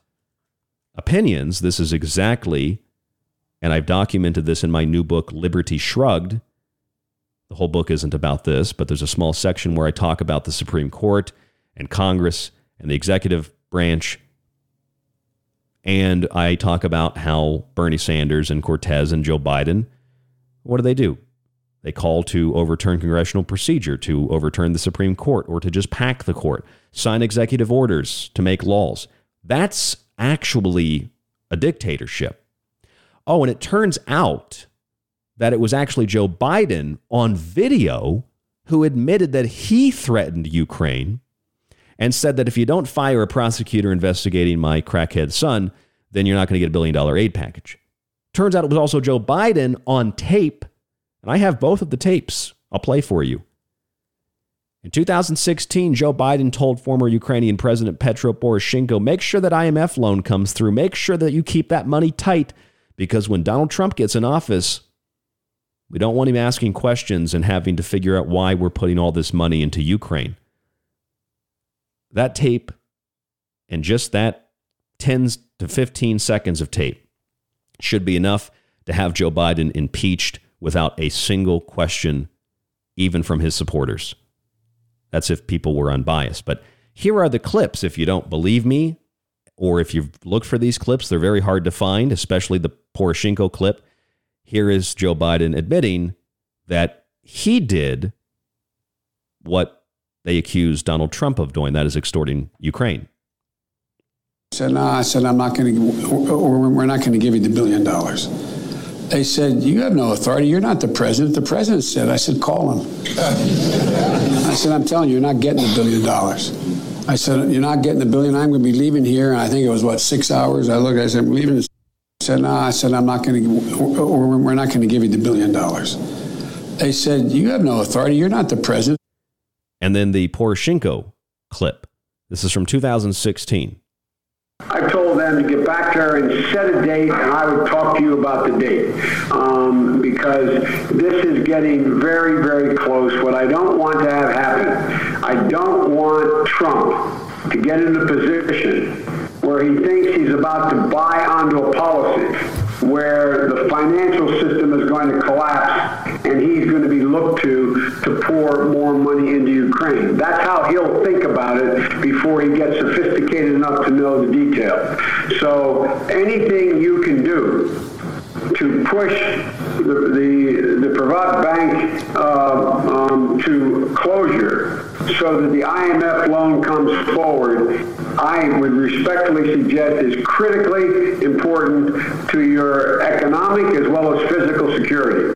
opinions. This is exactly, and I've documented this in my new book, Liberty Shrugged. The whole book isn't about this, but there's a small section where I talk about the Supreme Court and Congress and the executive branch and I talk about how Bernie Sanders and Cortez and Joe Biden what do they do? They call to overturn congressional procedure, to overturn the Supreme Court, or to just pack the court, sign executive orders to make laws. That's actually a dictatorship. Oh, and it turns out that it was actually Joe Biden on video who admitted that he threatened Ukraine and said that if you don't fire a prosecutor investigating my crackhead son, then you're not going to get a billion dollar aid package. Turns out it was also Joe Biden on tape, and I have both of the tapes. I'll play for you. In 2016, Joe Biden told former Ukrainian President Petro Poroshenko, make sure that IMF loan comes through. Make sure that you keep that money tight because when Donald Trump gets in office, we don't want him asking questions and having to figure out why we're putting all this money into Ukraine. That tape and just that 10 to 15 seconds of tape should be enough to have Joe Biden impeached without a single question, even from his supporters. That's if people were unbiased. But here are the clips. If you don't believe me, or if you've looked for these clips, they're very hard to find, especially the Poroshenko clip. Here is Joe Biden admitting that he did what they accused Donald Trump of doing that is extorting Ukraine. I said, no, I said, I'm not going to, we're not going to give you the billion dollars. They said, you have no authority. You're not the president. The president said, I said, call him. I said, I'm telling you, you're not getting the billion dollars. I said, You're not getting the billion. I'm going to be leaving here. And I think it was, what, six hours? I looked, I said, I'm leaving. I said, No, I said, I'm not going to, or we're not going to give you the billion dollars. They said, You have no authority. You're not the president. And then the Poroshenko clip. This is from 2016. I told them to get back there and set a date, and I would talk to you about the date. Um, because this is getting very, very close. What I don't want to have happen, I don't want Trump to get in a position where he thinks he's about to buy onto a policy where the financial system is going to collapse and he's going to be looked to to pour more money into Ukraine. That's how he'll think about it before he gets sophisticated enough to know the detail. So anything you can do to push the the, the Bank uh, um, to closure so that the IMF loan comes forward, I would respectfully suggest is critically important to your economic as well as physical security.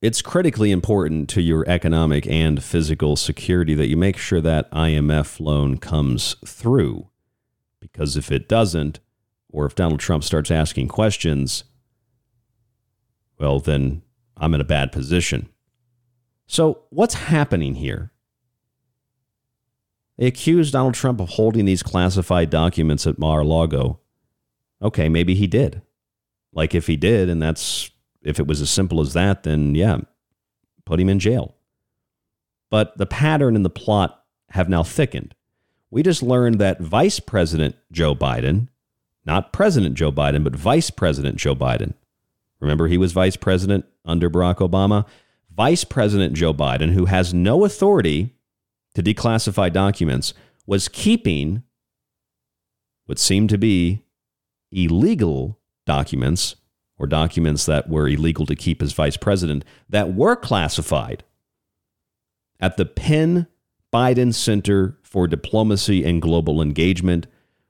It's critically important to your economic and physical security that you make sure that IMF loan comes through. Because if it doesn't, or if Donald Trump starts asking questions, well, then I'm in a bad position. So, what's happening here? They accused Donald Trump of holding these classified documents at Mar a Lago. Okay, maybe he did. Like, if he did, and that's if it was as simple as that, then yeah, put him in jail. But the pattern and the plot have now thickened. We just learned that Vice President Joe Biden, not President Joe Biden, but Vice President Joe Biden, remember he was vice president under Barack Obama? Vice President Joe Biden, who has no authority to declassify documents, was keeping what seemed to be illegal documents or documents that were illegal to keep as vice president that were classified at the Penn Biden Center for Diplomacy and Global Engagement,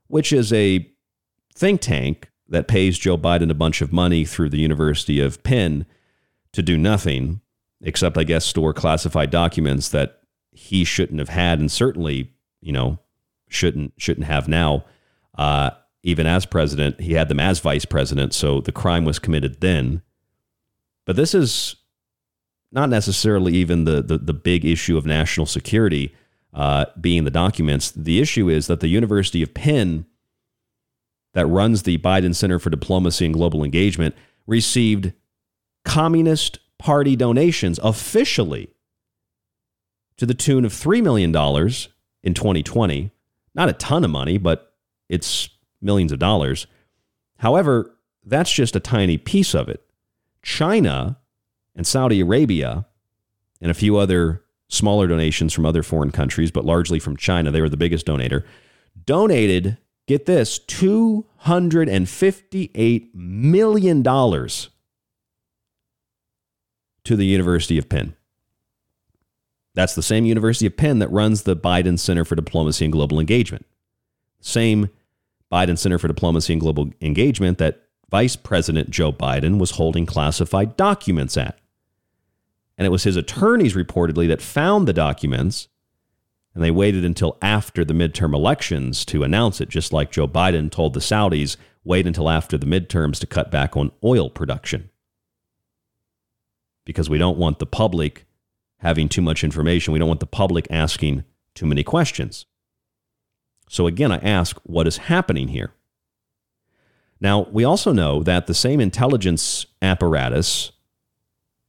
which is a think tank that pays Joe Biden a bunch of money through the University of Penn to do nothing except, I guess, store classified documents that he shouldn't have had, and certainly, you know, shouldn't shouldn't have now. Uh, even as president, he had them as vice president, so the crime was committed then. But this is not necessarily even the the, the big issue of national security uh, being the documents. The issue is that the University of Penn, that runs the Biden Center for Diplomacy and Global Engagement, received Communist Party donations officially to the tune of $3 million in 2020. Not a ton of money, but it's millions of dollars. However, that's just a tiny piece of it. China and Saudi Arabia and a few other smaller donations from other foreign countries, but largely from China, they were the biggest donator, donated, get this, $258 million to the University of Penn. That's the same University of Penn that runs the Biden Center for Diplomacy and Global Engagement. Same Biden Center for Diplomacy and Global Engagement that Vice President Joe Biden was holding classified documents at. And it was his attorneys reportedly that found the documents, and they waited until after the midterm elections to announce it, just like Joe Biden told the Saudis wait until after the midterms to cut back on oil production. Because we don't want the public having too much information. We don't want the public asking too many questions. So, again, I ask, what is happening here? Now, we also know that the same intelligence apparatus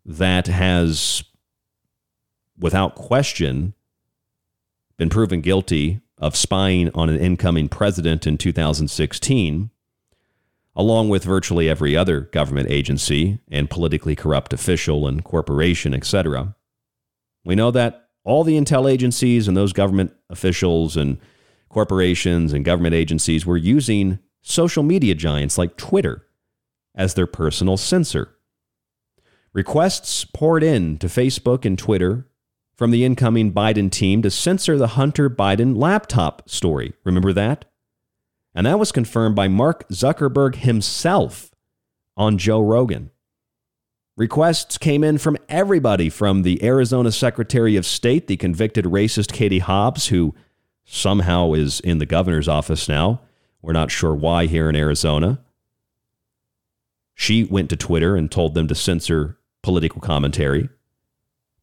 that has, without question, been proven guilty of spying on an incoming president in 2016, along with virtually every other government agency and politically corrupt official and corporation, etc. We know that all the intel agencies and those government officials and corporations and government agencies were using social media giants like Twitter as their personal censor. Requests poured in to Facebook and Twitter from the incoming Biden team to censor the Hunter Biden laptop story. Remember that? And that was confirmed by Mark Zuckerberg himself on Joe Rogan. Requests came in from everybody from the Arizona Secretary of State, the convicted racist Katie Hobbs, who somehow is in the governor's office now. We're not sure why here in Arizona. She went to Twitter and told them to censor political commentary.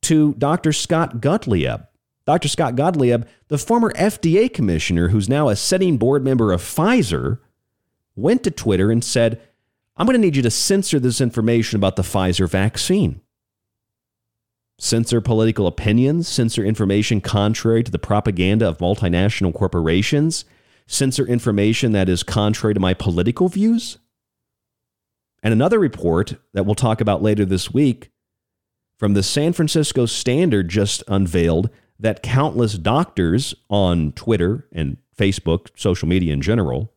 To Dr. Scott Gottlieb. Dr. Scott Gottlieb, the former FDA commissioner who's now a sitting board member of Pfizer, went to Twitter and said, I'm going to need you to censor this information about the Pfizer vaccine. Censor political opinions, censor information contrary to the propaganda of multinational corporations, censor information that is contrary to my political views. And another report that we'll talk about later this week from the San Francisco Standard just unveiled that countless doctors on Twitter and Facebook, social media in general,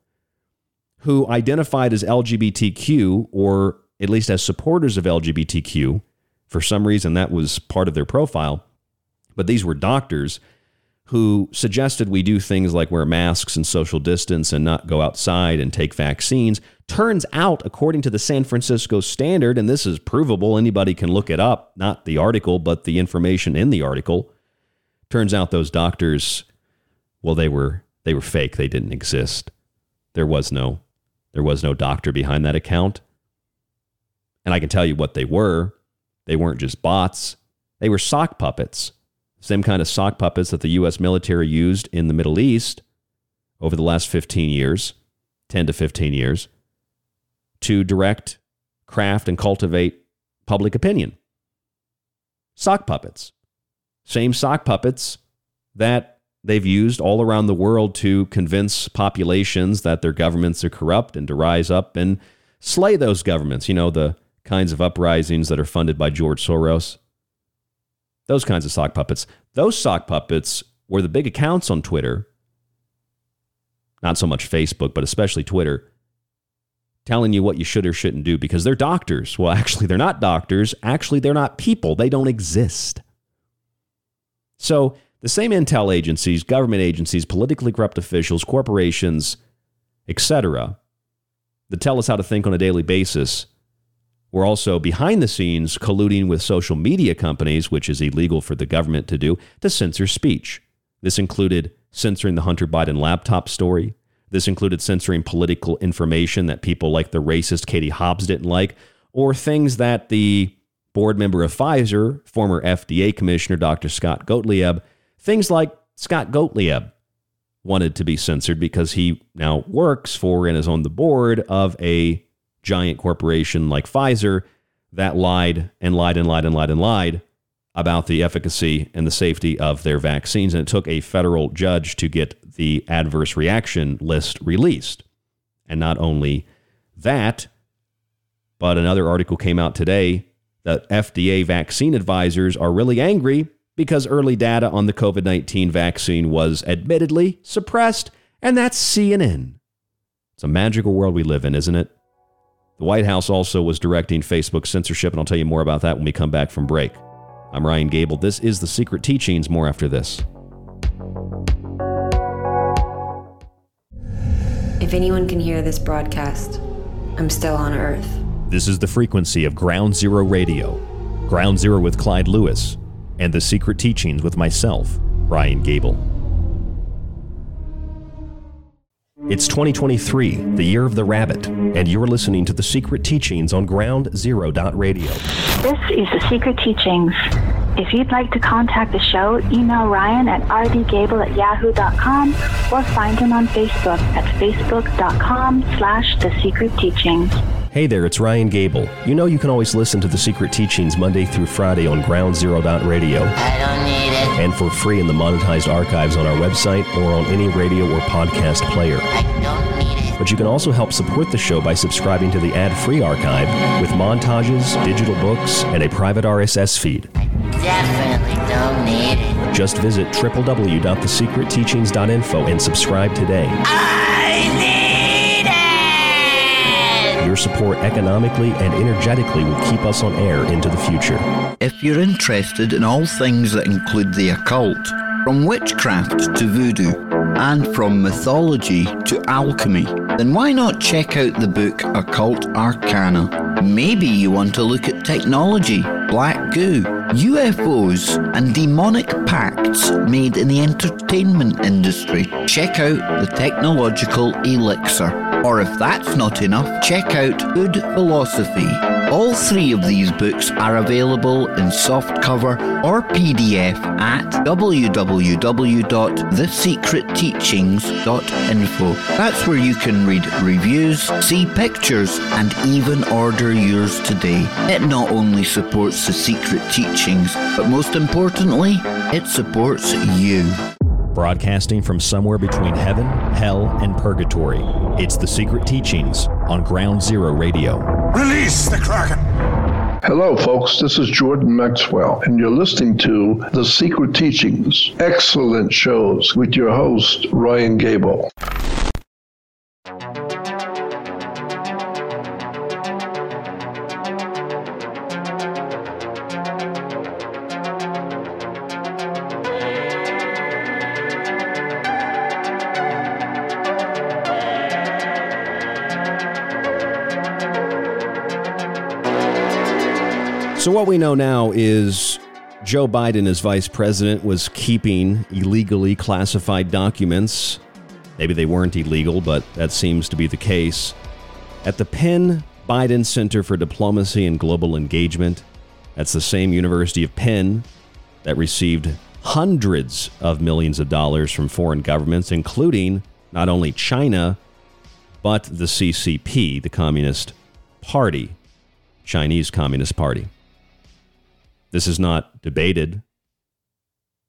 who identified as LGBTQ or at least as supporters of LGBTQ, for some reason that was part of their profile, but these were doctors who suggested we do things like wear masks and social distance and not go outside and take vaccines. Turns out, according to the San Francisco Standard, and this is provable, anybody can look it up, not the article, but the information in the article. Turns out those doctors, well, they were they were fake. They didn't exist. There was no there was no doctor behind that account. And I can tell you what they were. They weren't just bots. They were sock puppets same kind of sock puppets that the U.S. military used in the Middle East over the last 15 years, 10 to 15 years, to direct, craft, and cultivate public opinion. Sock puppets. Same sock puppets that they've used all around the world to convince populations that their governments are corrupt and to rise up and slay those governments. You know, the kinds of uprisings that are funded by George Soros those kinds of sock puppets. Those sock puppets were the big accounts on Twitter, not so much Facebook, but especially Twitter, telling you what you should or shouldn't do because they're doctors. Well, [laughs] actually, they're not doctors. Actually, they're not people, they don't exist. So, the same intel agencies, government agencies, politically corrupt officials, corporations, etc., that tell us how to think on a daily basis were also behind the scenes colluding with social media companies, which is illegal for the government to do, to censor speech. This included censoring the Hunter Biden laptop story. This included censoring political information that people like the racist Katie Hobbs didn't like, or things that the board member of Pfizer, former FDA Commissioner Dr. Scott Gottlieb, things like Scott Gottlieb wanted to be censored because he now works for and is on the board of a giant corporation like Pfizer that lied and lied and lied and lied and lied about the efficacy and the safety of their vaccines. And it took a federal judge to get the adverse reaction list released. And not only that, but another article came out today that FDA vaccine advisors are really angry because early data on the COVID 19 vaccine was admittedly suppressed. And that's CNN. It's a magical world we live in, isn't it? The White House also was directing Facebook censorship, and I'll tell you more about that when we come back from break. I'm Ryan Gable. This is The Secret Teachings. More after this. If anyone can hear this broadcast, I'm still on Earth. This is the frequency of Ground Zero Radio, Ground Zero with Clyde Lewis, and The Secret Teachings with myself, Ryan Gable. It's 2023, the year of the rabbit, and you're listening to The Secret Teachings on Ground Zero Radio. This is The Secret Teachings. If you'd like to contact the show, email Ryan at rdgable at yahoo.com or find him on Facebook at facebook.com slash The Secret Teachings. Hey there, it's Ryan Gable. You know you can always listen to The Secret Teachings Monday through Friday on Ground Zero Dot Radio. I don't need it. And for free in the monetized archives on our website or on any radio or podcast player. I don't need it. But you can also help support the show by subscribing to the ad free archive with montages, digital books, and a private RSS feed. Definitely don't need it. Just visit www.thesecretteachings.info and subscribe today. I need it. Your support economically and energetically will keep us on air into the future. If you're interested in all things that include the occult, from witchcraft to voodoo, and from mythology to alchemy, then why not check out the book Occult Arcana? Maybe you want to look at technology, black goo, UFOs, and demonic pacts made in the entertainment industry. Check out The Technological Elixir. Or if that's not enough, check out Food Philosophy. All three of these books are available in softcover or PDF at www.thesecretteachings.info. That's where you can read reviews, see pictures, and even order yours today. It not only supports the secret teachings, but most importantly, it supports you. Broadcasting from somewhere between heaven, hell, and purgatory, it's the Secret Teachings on Ground Zero Radio. Release the Kraken! Hello, folks. This is Jordan Maxwell, and you're listening to The Secret Teachings. Excellent shows with your host, Ryan Gable. So, what we know now is Joe Biden, as vice president, was keeping illegally classified documents. Maybe they weren't illegal, but that seems to be the case. At the Penn Biden Center for Diplomacy and Global Engagement, that's the same University of Penn that received hundreds of millions of dollars from foreign governments, including not only China, but the CCP, the Communist Party, Chinese Communist Party. This is not debated,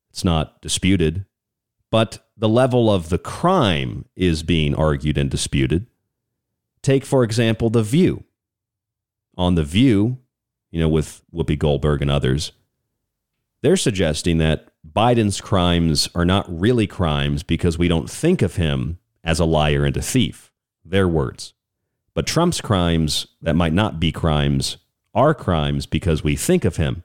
it's not disputed, but the level of the crime is being argued and disputed. Take, for example, The View. On The View, you know, with Whoopi Goldberg and others, they're suggesting that Biden's crimes are not really crimes because we don't think of him as a liar and a thief. Their words. But Trump's crimes that might not be crimes are crimes because we think of him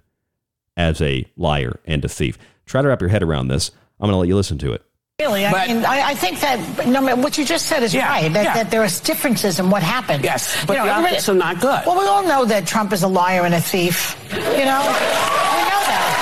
as a liar and a thief. Try to wrap your head around this. I'm going to let you listen to it. Really, I, mean, I, I think that no, what you just said is Yeah, right. That, yeah. that there is differences in what happened. Yes, but the everybody- optics are not good. Well, we all know that Trump is a liar and a thief. You know, we know that.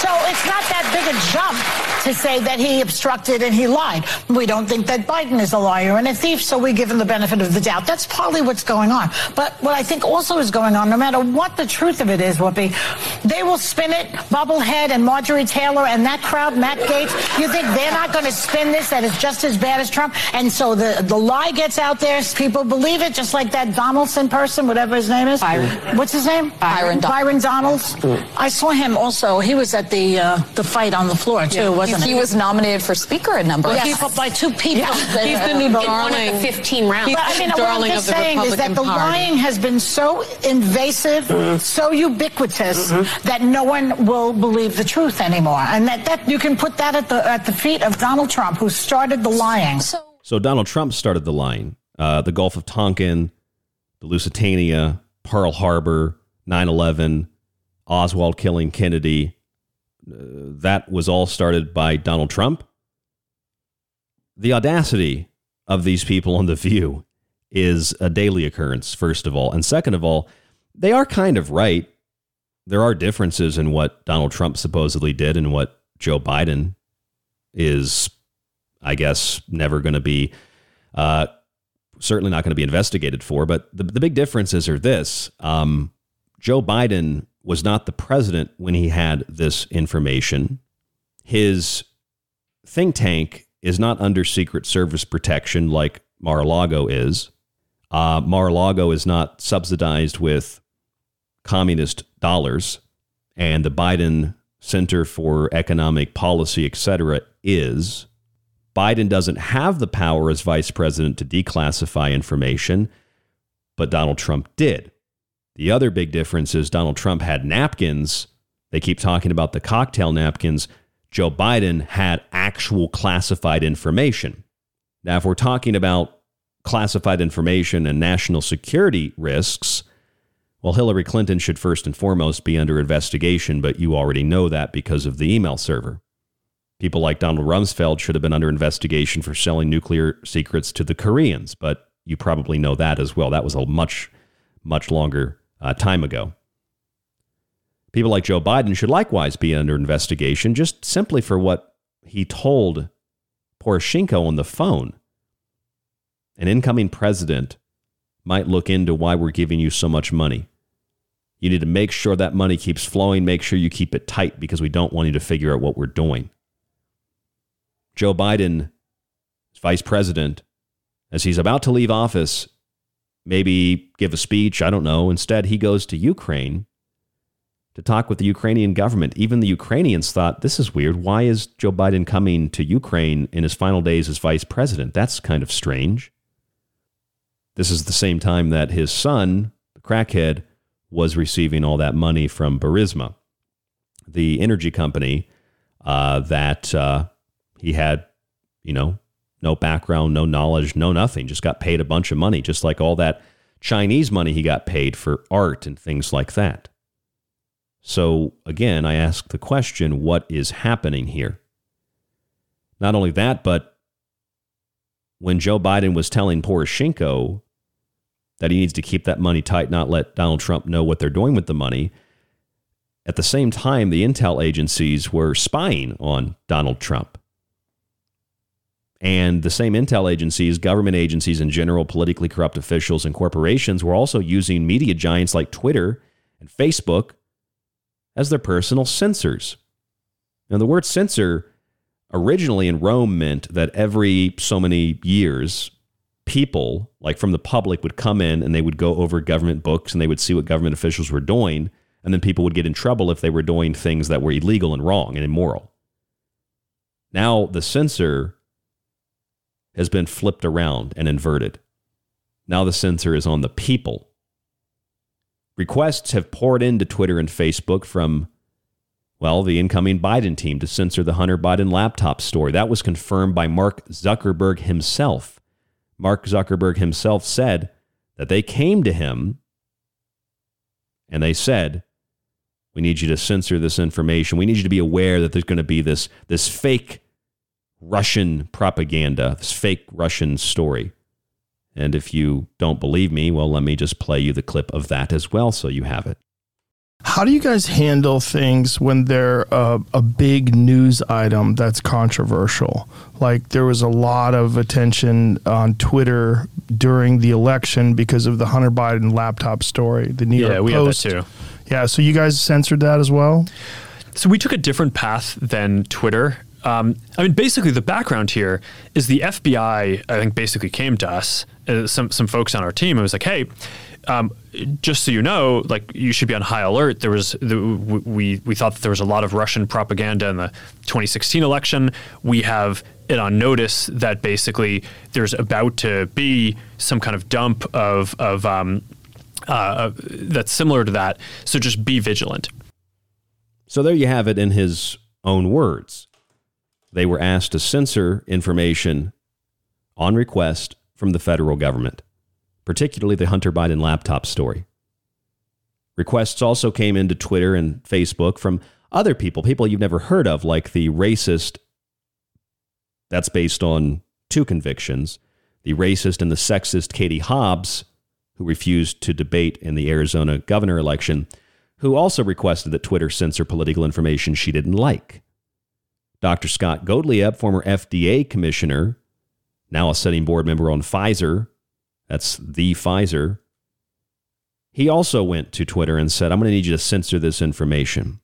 So it's not that big a jump to say that he obstructed and he lied. We don't think that Biden is a liar and a thief, so we give him the benefit of the doubt. That's partly what's going on. But what I think also is going on, no matter what the truth of it is, Whoopi, they will spin it. Bubblehead and Marjorie Taylor and that crowd, Matt Gaetz. You think they're not going to spin this? that is just as bad as Trump? And so the the lie gets out there. People believe it, just like that Donaldson person, whatever his name is. Byron. What's his name? Byron Don- Byron Donalds. I saw him also. He was at the uh, the fight on the floor too, wasn't he, he? was nominated for speaker a number Well, of he times. by two people. He's the new But- darling. But 15 rounds. I mean, what I'm just saying is that the Party. lying has been so invasive, so ubiquitous that no one will believe the truth anymore, and that, that you can put that at the at the feet of Donald Trump, who started the lying. So Donald Trump started the lying. Uh, the Gulf of Tonkin, the Lusitania, Pearl Harbor, 9 11, Oswald killing Kennedy. Uh, that was all started by Donald Trump. The audacity of these people on The View is a daily occurrence, first of all. And second of all, they are kind of right. There are differences in what Donald Trump supposedly did and what Joe Biden is, I guess, never going to be, uh, certainly not going to be investigated for. But the, the big differences are this um, Joe Biden was not the president when he had this information. His think tank is not under Secret Service protection like Mar a Lago is. Uh, Mar a Lago is not subsidized with communist dollars, and the Biden Center for Economic Policy, et cetera, is. Biden doesn't have the power as vice president to declassify information, but Donald Trump did. The other big difference is Donald Trump had napkins. They keep talking about the cocktail napkins. Joe Biden had actual classified information. Now, if we're talking about classified information and national security risks, well, Hillary Clinton should first and foremost be under investigation, but you already know that because of the email server. People like Donald Rumsfeld should have been under investigation for selling nuclear secrets to the Koreans, but you probably know that as well. That was a much, much longer uh, time ago. People like Joe Biden should likewise be under investigation just simply for what he told Poroshenko on the phone. An incoming president might look into why we're giving you so much money. You need to make sure that money keeps flowing, make sure you keep it tight because we don't want you to figure out what we're doing. Joe Biden, vice president, as he's about to leave office, maybe give a speech, I don't know. Instead, he goes to Ukraine to talk with the Ukrainian government. Even the Ukrainians thought, this is weird. Why is Joe Biden coming to Ukraine in his final days as vice president? That's kind of strange. This is the same time that his son, the crackhead, was receiving all that money from Burisma, the energy company uh, that uh, he had, you know, no background, no knowledge, no nothing, just got paid a bunch of money, just like all that Chinese money he got paid for art and things like that. So again, I ask the question what is happening here? Not only that, but when Joe Biden was telling Poroshenko that he needs to keep that money tight, not let Donald Trump know what they're doing with the money, at the same time, the intel agencies were spying on Donald Trump. And the same intel agencies, government agencies in general, politically corrupt officials, and corporations were also using media giants like Twitter and Facebook as their personal censors. Now, the word censor originally in Rome meant that every so many years, people, like from the public, would come in and they would go over government books and they would see what government officials were doing. And then people would get in trouble if they were doing things that were illegal and wrong and immoral. Now, the censor has been flipped around and inverted. Now, the censor is on the people Requests have poured into Twitter and Facebook from, well, the incoming Biden team to censor the Hunter Biden laptop story. That was confirmed by Mark Zuckerberg himself. Mark Zuckerberg himself said that they came to him and they said, we need you to censor this information. We need you to be aware that there's going to be this, this fake Russian propaganda, this fake Russian story. And if you don't believe me, well, let me just play you the clip of that as well so you have it. How do you guys handle things when they're a, a, big news item that's controversial? Like there was a lot of attention on Twitter during the election because of the Hunter Biden laptop story. The New yeah, York we Post. have that too. Yeah, so you guys censored that as well. So we took a different path than Twitter. Um, I mean, basically, the background here is the FBI. I think basically came to us uh, some some folks on our team and was like, "Hey, um, just so you know, like you should be on high alert. There was the, we we thought that there was a lot of Russian propaganda in the 2016 election. We have it on notice that basically there's about to be some kind of dump of of um, uh, that's similar to that. So just be vigilant." So there you have it in his own words. They were asked to censor information on request from the federal government, particularly the Hunter Biden laptop story. Requests also came into Twitter and Facebook from other people, people you've never heard of, like the racist, that's based on two convictions, the racist and the sexist Katie Hobbs, who refused to debate in the Arizona governor election, who also requested that Twitter censor political information she didn't like. Dr. Scott Gottlieb, former FDA commissioner, now a sitting board member on Pfizer. That's the Pfizer. He also went to Twitter and said, I'm going to need you to censor this information.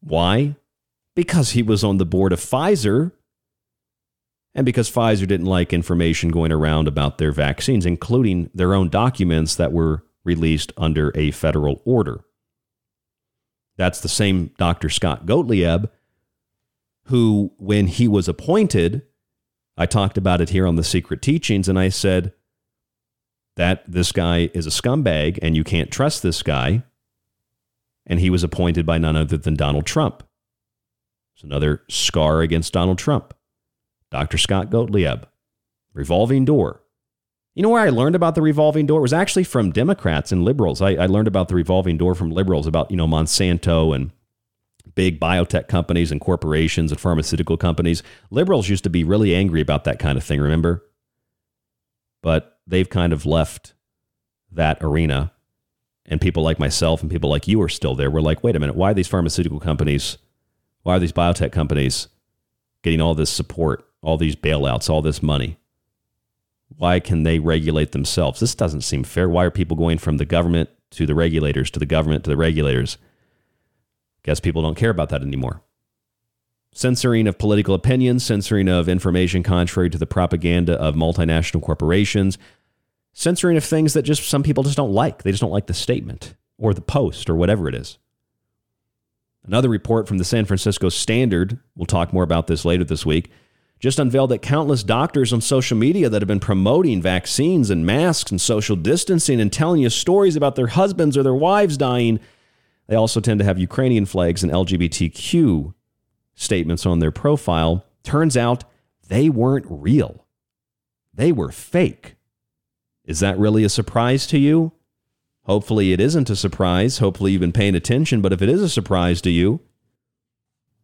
Why? Because he was on the board of Pfizer and because Pfizer didn't like information going around about their vaccines, including their own documents that were released under a federal order. That's the same Dr. Scott Gottlieb who, when he was appointed, I talked about it here on the Secret Teachings, and I said that this guy is a scumbag and you can't trust this guy. And he was appointed by none other than Donald Trump. It's another scar against Donald Trump. Dr. Scott Gottlieb, revolving door. You know where I learned about the revolving door? It was actually from Democrats and liberals. I, I learned about the revolving door from liberals about, you know, Monsanto and big biotech companies and corporations and pharmaceutical companies. Liberals used to be really angry about that kind of thing, remember? But they've kind of left that arena. and people like myself and people like you are still there. We're like, wait a minute, why are these pharmaceutical companies, why are these biotech companies getting all this support, all these bailouts, all this money? Why can they regulate themselves? This doesn't seem fair. Why are people going from the government to the regulators to the government to the regulators? Guess people don't care about that anymore. Censoring of political opinions, censoring of information contrary to the propaganda of multinational corporations, censoring of things that just some people just don't like. They just don't like the statement or the post or whatever it is. Another report from the San Francisco Standard, we'll talk more about this later this week, just unveiled that countless doctors on social media that have been promoting vaccines and masks and social distancing and telling you stories about their husbands or their wives dying, they also tend to have Ukrainian flags and LGBTQ statements on their profile. Turns out they weren't real. They were fake. Is that really a surprise to you? Hopefully, it isn't a surprise. Hopefully, you've been paying attention. But if it is a surprise to you,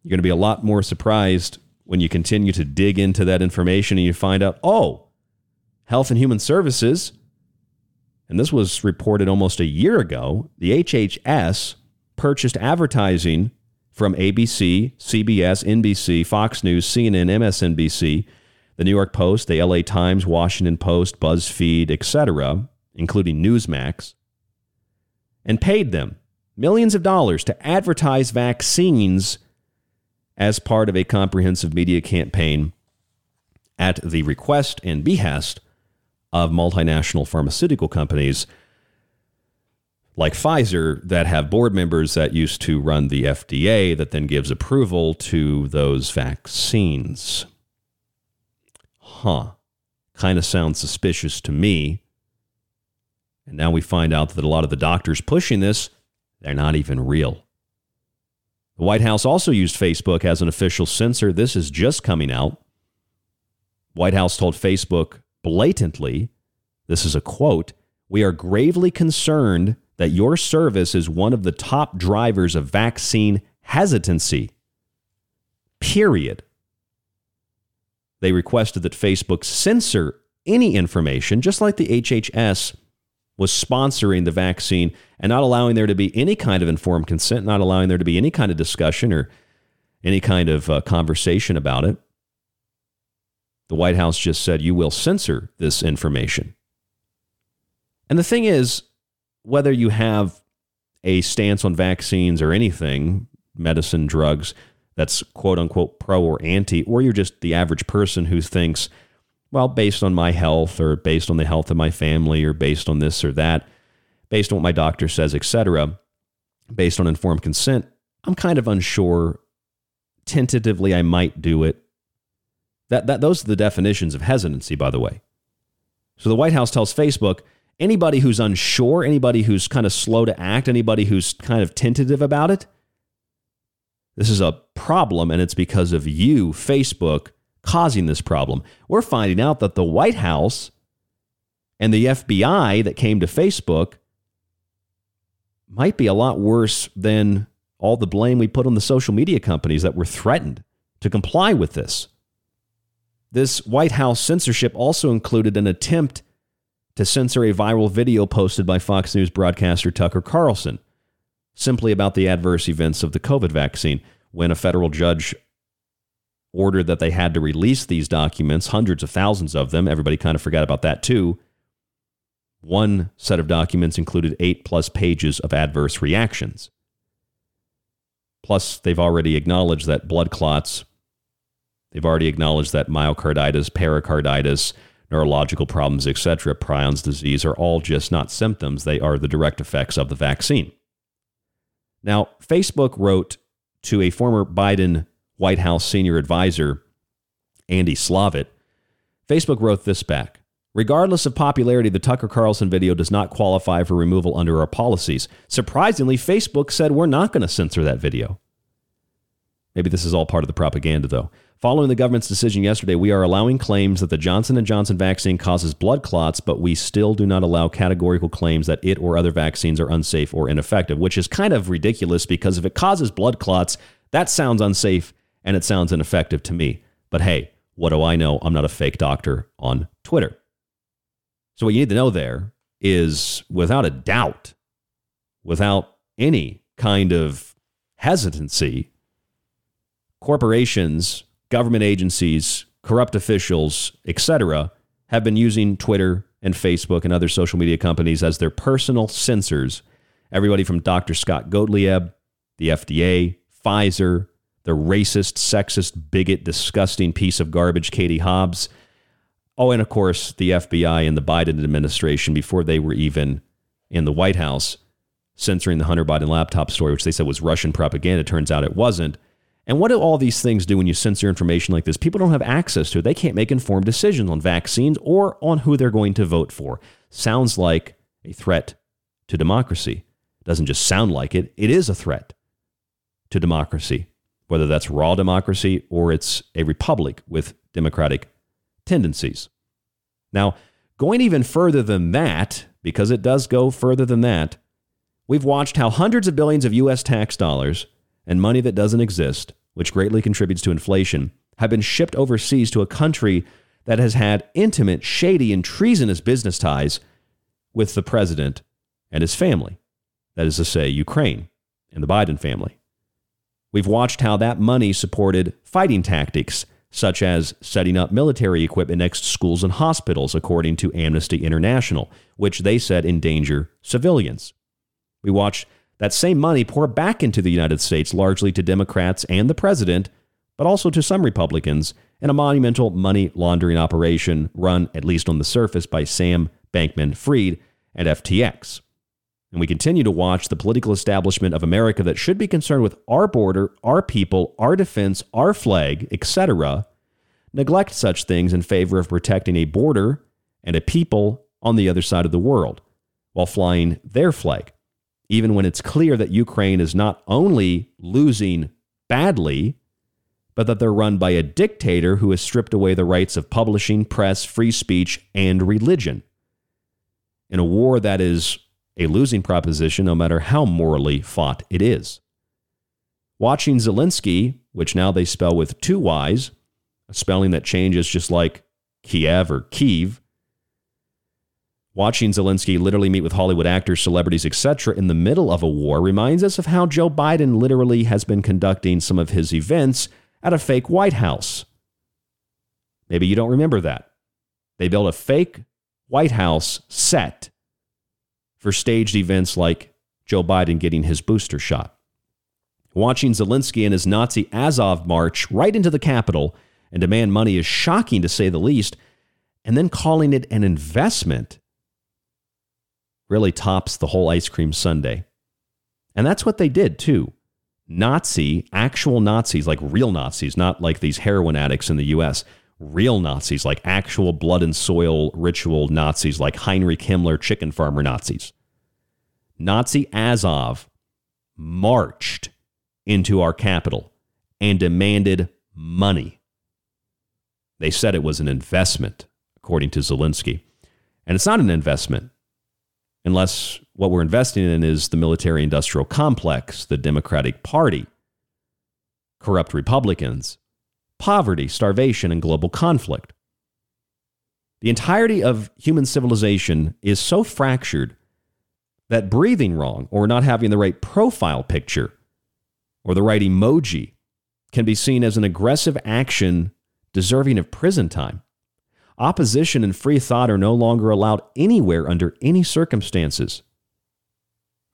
you're going to be a lot more surprised when you continue to dig into that information and you find out, oh, Health and Human Services, and this was reported almost a year ago, the HHS purchased advertising from ABC, CBS, NBC, Fox News, CNN, MSNBC, the New York Post, the LA Times, Washington Post, BuzzFeed, etc., including Newsmax, and paid them millions of dollars to advertise vaccines as part of a comprehensive media campaign at the request and behest of multinational pharmaceutical companies like Pfizer that have board members that used to run the FDA that then gives approval to those vaccines. Huh. Kind of sounds suspicious to me. And now we find out that a lot of the doctors pushing this, they're not even real. The White House also used Facebook as an official censor. This is just coming out. White House told Facebook blatantly, this is a quote, we are gravely concerned that your service is one of the top drivers of vaccine hesitancy. Period. They requested that Facebook censor any information, just like the HHS was sponsoring the vaccine and not allowing there to be any kind of informed consent, not allowing there to be any kind of discussion or any kind of uh, conversation about it. The White House just said, you will censor this information. And the thing is, whether you have a stance on vaccines or anything, medicine, drugs, that's quote unquote pro or anti, or you're just the average person who thinks, well, based on my health or based on the health of my family or based on this or that, based on what my doctor says, etc., based on informed consent, I'm kind of unsure. Tentatively, I might do it. That, that, those are the definitions of hesitancy, by the way. So the White House tells Facebook anybody who's unsure, anybody who's kind of slow to act, anybody who's kind of tentative about it, this is a problem, and it's because of you, Facebook, causing this problem. We're finding out that the White House and the FBI that came to Facebook might be a lot worse than all the blame we put on the social media companies that were threatened to comply with this. This White House censorship also included an attempt to censor a viral video posted by Fox News broadcaster Tucker Carlson simply about the adverse events of the COVID vaccine when a federal judge ordered that they had to release these documents, hundreds of thousands of them. Everybody kind of forgot about that too. One set of documents included eight plus pages of adverse reactions. Plus, they've already acknowledged that blood clots, they've already acknowledged that myocarditis, pericarditis, neurological problems, etc., prions disease are all just not symptoms, they are the direct effects of the vaccine. Now, Facebook wrote to a former Biden White House senior advisor, Andy Slavitt, Facebook wrote this back. Regardless of popularity, the Tucker Carlson video does not qualify for removal under our policies. Surprisingly, Facebook said we're not going to censor that video. Maybe this is all part of the propaganda, though. Following the government's decision yesterday, we are allowing claims that the Johnson & Johnson vaccine causes blood clots, but we still do not allow categorical claims that it or other vaccines are unsafe or ineffective, which is kind of ridiculous because if it causes blood clots, that sounds unsafe and it sounds ineffective to me. But hey, what do I know? I'm not a fake doctor on Twitter. So what you need to know there is without a doubt, without any kind of hesitancy, corporations, government agencies, corrupt officials, etc., have been using Twitter and Facebook and other social media companies as their personal censors. Everybody from Dr. Scott Gottlieb, the FDA, Pfizer, the racist, sexist, bigot, disgusting piece of garbage, Katie Hobbs. Oh, and of course, the FBI and the Biden administration before they were even in the White House censoring the Hunter Biden laptop story, which they said was Russian propaganda. Turns out it wasn't. And what do all these things do when you censor information like this? People don't have access to it. They can't make informed decisions on vaccines or on who they're going to vote for. Sounds like a threat to democracy. Doesn't just sound like it, it is a threat to democracy, whether that's raw democracy or it's a republic with democratic tendencies. Now, going even further than that, because it does go further than that, we've watched how hundreds of billions of U.S. tax dollars and money that doesn't exist, which greatly contributes to inflation, have been shipped overseas to a country that has had intimate, shady, and treasonous business ties with the president and his family. That is to say, Ukraine and the Biden family. We've watched how that money supported fighting tactics, such as setting up military equipment next to schools and hospitals, according to Amnesty International, which they said endanger civilians. We watched that same money pour back into the United States, largely to Democrats and the president, but also to some Republicans, in a monumental money laundering operation run, at least on the surface, by Sam Bankman Fried and FTX. And we continue to watch the political establishment of America that should be concerned with our border, our people, our defense, our flag, etc., neglect such things in favor of protecting a border and a people on the other side of the world while flying their flag, even when it's clear that Ukraine is not only losing badly, but that they're run by a dictator who has stripped away the rights of publishing, press, free speech, and religion. In a war that is a losing proposition, no matter how morally fought it is. Watching Zelensky, which now they spell with two Y's, a spelling that changes just like Kiev or Kyiv. Watching Zelensky literally meet with Hollywood actors, celebrities, etc., in the middle of a war reminds us of how Joe Biden literally has been conducting some of his events at a fake White House. Maybe you don't remember that. They built a fake White House set for staged events like Joe Biden getting his booster shot. Watching Zelensky and his Nazi Azov march right into the Capitol and demand money is shocking to say the least, and then calling it an investment really tops the whole ice cream sundae. And that's what they did too. Nazi, actual Nazis, like real Nazis, not like these heroin addicts in the US, real Nazis, like actual blood and soil ritual Nazis, like Heinrich Himmler, chicken farmer Nazis. Nazi Azov marched into our capital and demanded money. They said it was an investment, according to Zelensky. And it's not an investment unless what we're investing in is the military industrial complex, the Democratic Party, corrupt Republicans, poverty, starvation, and global conflict. The entirety of human civilization is so fractured that breathing wrong or not having the right profile picture or the right emoji can be seen as an aggressive action deserving of prison time. Opposition and free thought are no longer allowed anywhere under any circumstances.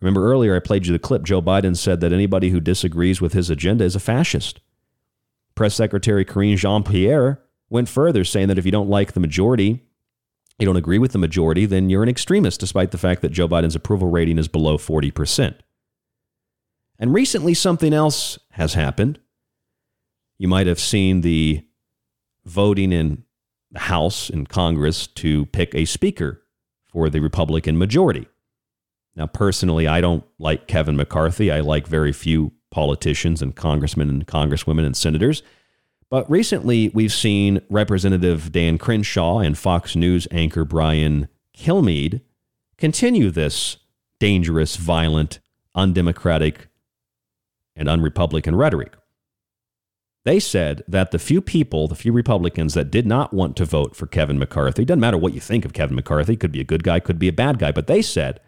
Remember earlier I played you the clip. Joe Biden said that anybody who disagrees with his agenda is a fascist. Press Secretary Karine Jean Pierre went further, saying that if you don't like the majority, you don't agree with the majority, then you're an extremist, despite the fact that Joe Biden's approval rating is below 40%. And recently, something else has happened. You might have seen the voting in the House and Congress to pick a speaker for the Republican majority. Now, personally, I don't like Kevin McCarthy. I like very few politicians and congressmen and congresswomen and senators. But recently, we've seen Representative Dan Crenshaw and Fox News anchor Brian Kilmeade continue this dangerous, violent, undemocratic, and unrepublican rhetoric. They said that the few people, the few Republicans that did not want to vote for Kevin McCarthy, doesn't matter what you think of Kevin McCarthy, could be a good guy, could be a bad guy, but they said,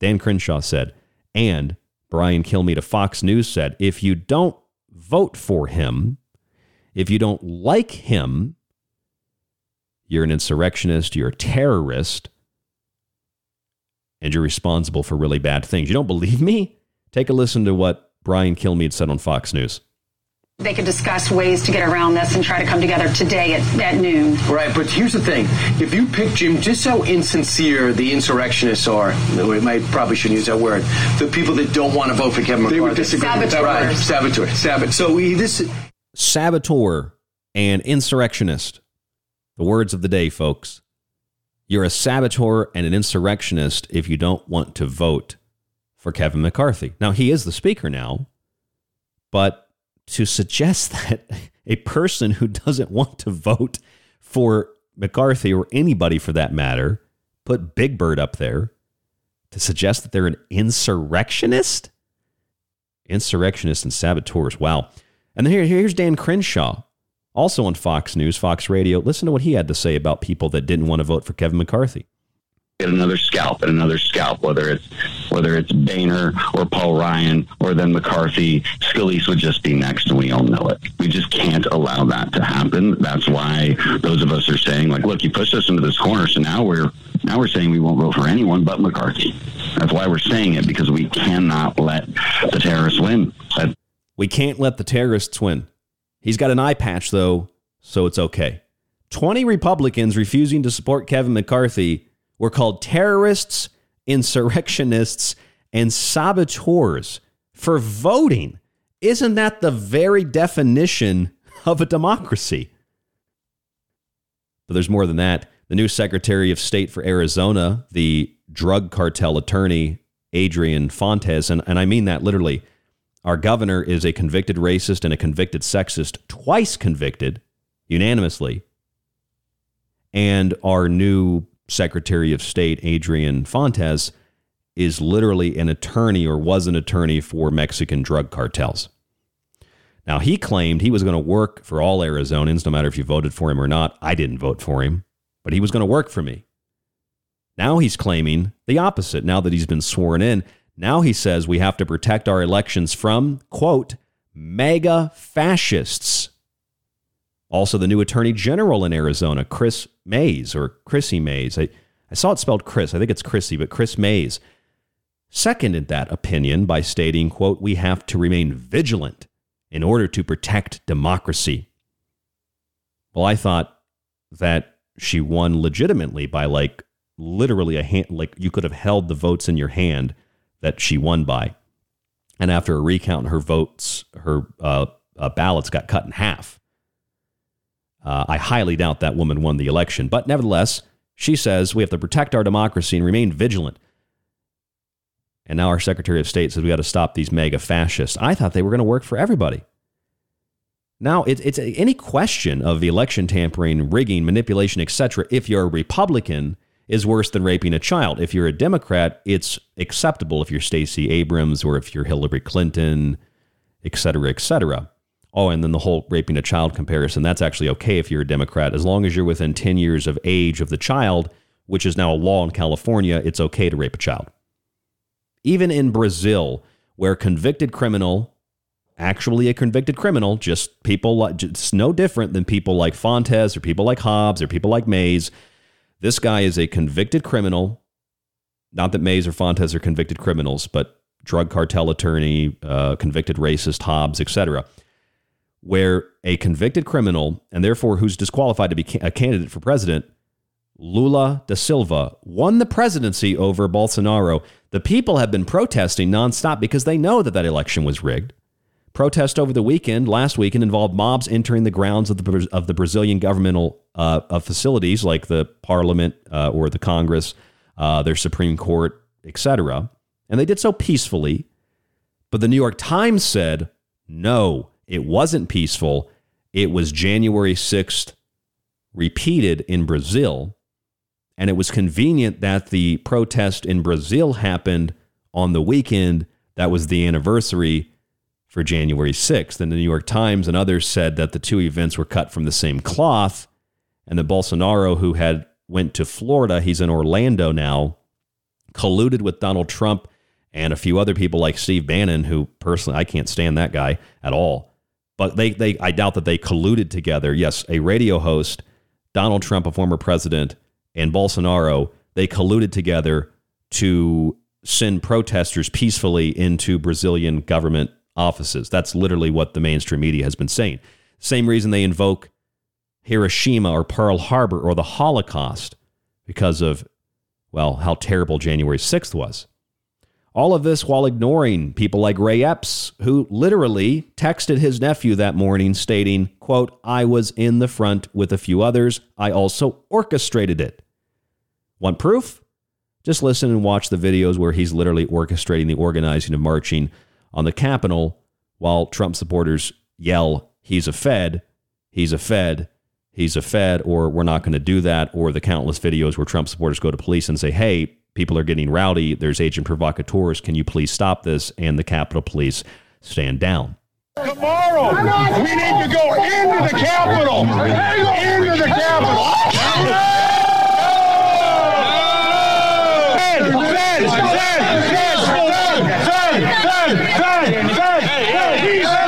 Dan Crenshaw said, And Brian Kilmeade of Fox News said if you don't vote for him, if you don't like him, you're an insurrectionist, you're a terrorist, and you're responsible for really bad things. You don't believe me? Take a listen to what Brian Kilmeade said on Fox News. They could discuss ways to get around this and try to come together today at, at noon. Right, but here's the thing. If you pick Jim, just how insincere the insurrectionists are, we might probably shouldn't use that word, the people that don't want to vote for Kevin McCarthy. They would disagree with that Right, word. saboteur. Saboteur. So he, this Saboteur and insurrectionist. The words of the day, folks. You're a saboteur and an insurrectionist if you don't want to vote for Kevin McCarthy. Now, he is the speaker now, but to suggest [laughs] that a person who doesn't want to vote for McCarthy or anybody for that matter, put Big Bird up there, to suggest that they're an insurrectionist? Insurrectionists and saboteurs. Wow. And then here, here's Dan Crenshaw, also on Fox News, Fox Radio. Listen to what he had to say about people that didn't want to vote for Kevin McCarthy. Get another scalp and another scalp, whether it's whether it's Boehner or Paul Ryan or then McCarthy. Scalise would just be next, and we all know it. We just can't allow that to happen. That's why those of us are saying, like, look, you pushed us into this corner, so now we're now we're saying we won't vote for anyone but McCarthy. That's why we're saying it because we cannot let the terrorists win. We can't let the terrorists win. He's got an eye patch, though, so it's okay. 20 Republicans refusing to support Kevin McCarthy were called terrorists, insurrectionists, and saboteurs for voting. Isn't that the very definition of a democracy? But there's more than that. The new Secretary of State for Arizona, the drug cartel attorney, Adrian Fontes, and, and I mean that literally. Our governor is a convicted racist and a convicted sexist, twice convicted unanimously. And our new Secretary of State, Adrian Fontes, is literally an attorney or was an attorney for Mexican drug cartels. Now, he claimed he was going to work for all Arizonans, no matter if you voted for him or not. I didn't vote for him, but he was going to work for me. Now he's claiming the opposite. Now that he's been sworn in, now he says we have to protect our elections from, quote, MAGA fascists. Also, the new attorney general in Arizona, Chris Mayes, or Chrissy Mayes. I, I saw it spelled Chris. I think it's Chrissy, but Chris Mayes seconded that opinion by stating, quote, we have to remain vigilant in order to protect democracy. Well, I thought that she won legitimately by like literally a hand, like you could have held the votes in your hand that she won by. And after a recount, her votes, her uh, uh, ballots got cut in half. Uh, I highly doubt that woman won the election. But nevertheless, she says we have to protect our democracy and remain vigilant. And now our Secretary of State says we got to stop these MAGA fascists. I thought they were going to work for everybody. Now, it, it's any question of the election tampering, rigging, manipulation, etc. If you're a Republican, is worse than raping a child. If you're a Democrat, it's acceptable if you're Stacey Abrams or if you're Hillary Clinton, et cetera, et cetera. Oh, and then the whole raping a child comparison, that's actually okay if you're a Democrat. As long as you're within 10 years of age of the child, which is now a law in California, it's okay to rape a child. Even in Brazil, where convicted criminal, actually a convicted criminal, just people like, it's no different than people like Fontes or people like Hobbs or people like Mayes. This guy is a convicted criminal. Not that Mayes or Fontes are convicted criminals, but drug cartel attorney, uh, convicted racist, Hobbs, etc. Where a convicted criminal, and therefore who's disqualified to be a candidate for president, Lula da Silva, won the presidency over Bolsonaro. The people have been protesting nonstop because they know that that election was rigged. Protest over the weekend, last weekend, involved mobs entering the grounds of the of the Brazilian governmental uh, of facilities like the Parliament uh, or the Congress, uh, their Supreme Court, etc. And they did so peacefully. But the New York Times said, no, it wasn't peaceful. It was January 6th repeated in Brazil. And it was convenient that the protest in Brazil happened on the weekend that was the anniversary for January 6th. And the New York Times and others said that the two events were cut from the same cloth. And that Bolsonaro, who had went to Florida, he's in Orlando now, colluded with Donald Trump and a few other people like Steve Bannon, who personally I can't stand that guy at all. But they, they I doubt that they colluded together. Yes, a radio host, Donald Trump, a former president, and Bolsonaro, they colluded together to send protesters peacefully into Brazilian government offices. That's literally what the mainstream media has been saying. Same reason they invoke Hiroshima or Pearl Harbor or the Holocaust because of, well, how terrible January 6th was. All of this while ignoring people like Ray Epps, who literally texted his nephew that morning stating, quote, I was in the front with a few others. I also orchestrated it. Want proof? Just listen and watch the videos where he's literally orchestrating the organizing of marching on the Capitol while Trump supporters yell, he's a Fed, he's a Fed, he's a Fed, or we're not going to do that, or the countless videos where Trump supporters go to police and say, hey, people are getting rowdy, there's agent provocateurs, can you please stop this? And the Capitol Police stand down. Tomorrow, we need to go into the Capitol. Into the Capitol. As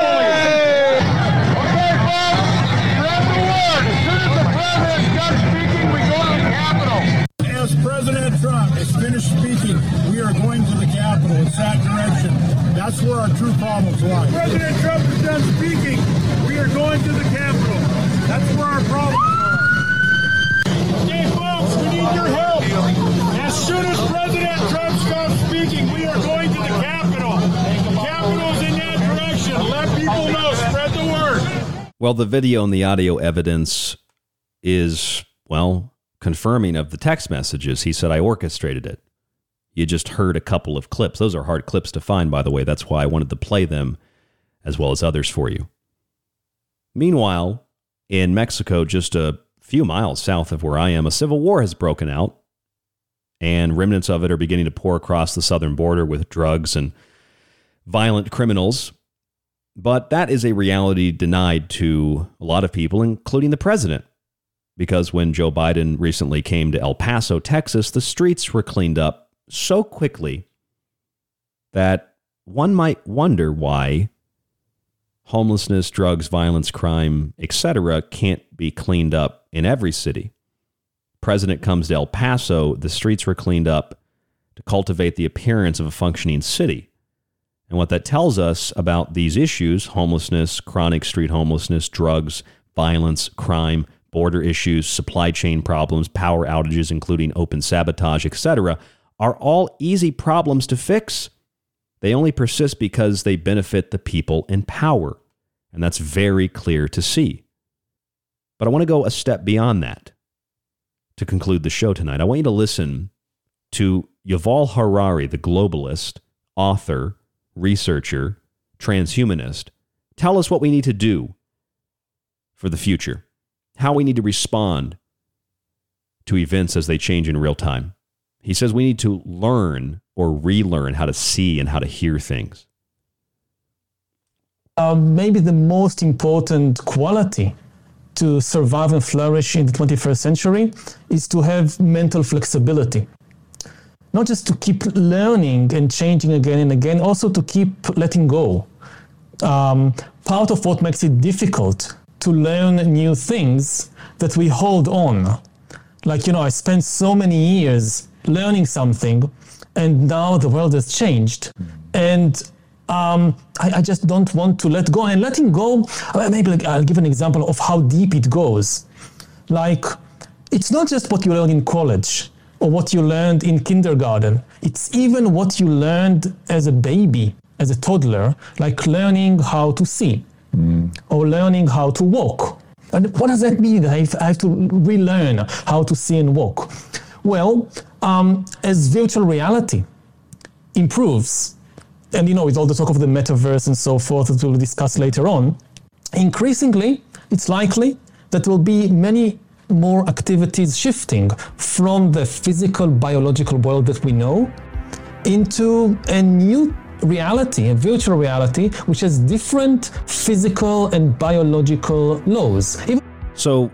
Capitol. It's that direction. That's where our true problems lie. President Trump is done speaking. We are going to the Capitol. That's where our problems are. Okay, folks, we need your help. As soon as President Trump stops speaking, we are going to the Capitol. The Capitol's in that direction. Let people know. Spread the word. Well, the video and the audio evidence is, well, confirming of the text messages. He said, I orchestrated it. You just heard a couple of clips. Those are hard clips to find, by the way. That's why I wanted to play them as well as others for you. Meanwhile, in Mexico, just a few miles south of where I am, a civil war has broken out, and remnants of it are beginning to pour across the southern border with drugs and violent criminals. But that is a reality denied to a lot of people, including the president. Because when Joe Biden recently came to El Paso, Texas, the streets were cleaned up so quickly that one might wonder why homelessness, drugs, violence, crime, etc. can't be cleaned up in every city. President comes to El Paso, the streets were cleaned up to cultivate the appearance of a functioning city. And what that tells us about these issues homelessness, chronic street homelessness, drugs, violence, crime, border issues, supply chain problems, power outages, including open sabotage, etc., are all easy problems to fix. They only persist because they benefit the people in power. And that's very clear to see. But I want to go a step beyond that to conclude the show tonight. I want you to listen to Yuval Harari, the globalist, author, researcher, transhumanist, tell us what we need to do for the future, how we need to respond to events as they change in real time. He says we need to learn or relearn how to see and how to hear things. Uh, maybe the most important quality to survive and flourish in the 21st century is to have mental flexibility. Not just to keep learning and changing again and again, also to keep letting go. Um, part of what makes it difficult to learn new things that we hold on. Like, you know, I spent so many years learning something, and now the world has changed. And um, I, I, just don't want to let go. And letting go, uh, maybe like, I'll give an example of how deep it goes. Like, it's not just what you learn in college or what you learned in kindergarten, it's even what you learned as a baby, as a toddler, like learning how to see mm. or learning how to walk. And what does that mean? I have, I have to relearn how to see and walk. Well, um, as virtual reality improves, and you know, with all the talk of the metaverse and so forth that we'll discuss later on, increasingly it's likely that there will be many more activities shifting from the physical biological world that we know into a new reality, a virtual reality, which has different physical and biological laws. So,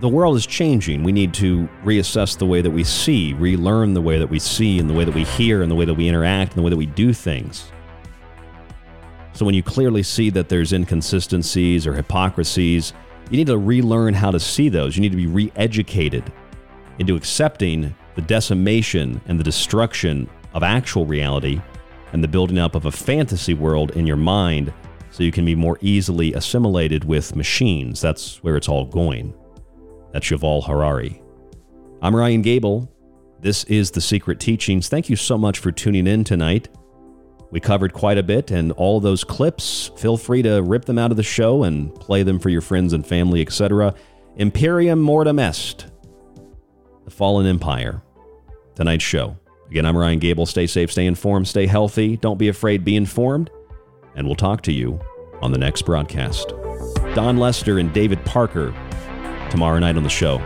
the world is changing. We need to reassess the way that we see, relearn the way that we see, and the way that we hear, and the way that we interact, and the way that we do things. So when you clearly see that there's inconsistencies or hypocrisies, you need to relearn how to see those. You need to be re educated into accepting the decimation and the destruction of actual reality and the building up of a fantasy world in your mind so you can be more easily assimilated with machines. That's where it's all going. That's Yuval Harari. I'm Ryan Gable. This is The Secret Teachings. Thank you so much for tuning in tonight. We covered quite a bit, and all those clips, feel free to rip them out of the show and play them for your friends and family, etc. Imperium Mortuum Est, The Fallen Empire, tonight's show. Again, I'm Ryan Gable. Stay safe, stay informed, stay healthy. Don't be afraid, be informed. And we'll talk to you on the next broadcast. Don Lester and David Parker tomorrow night on the show.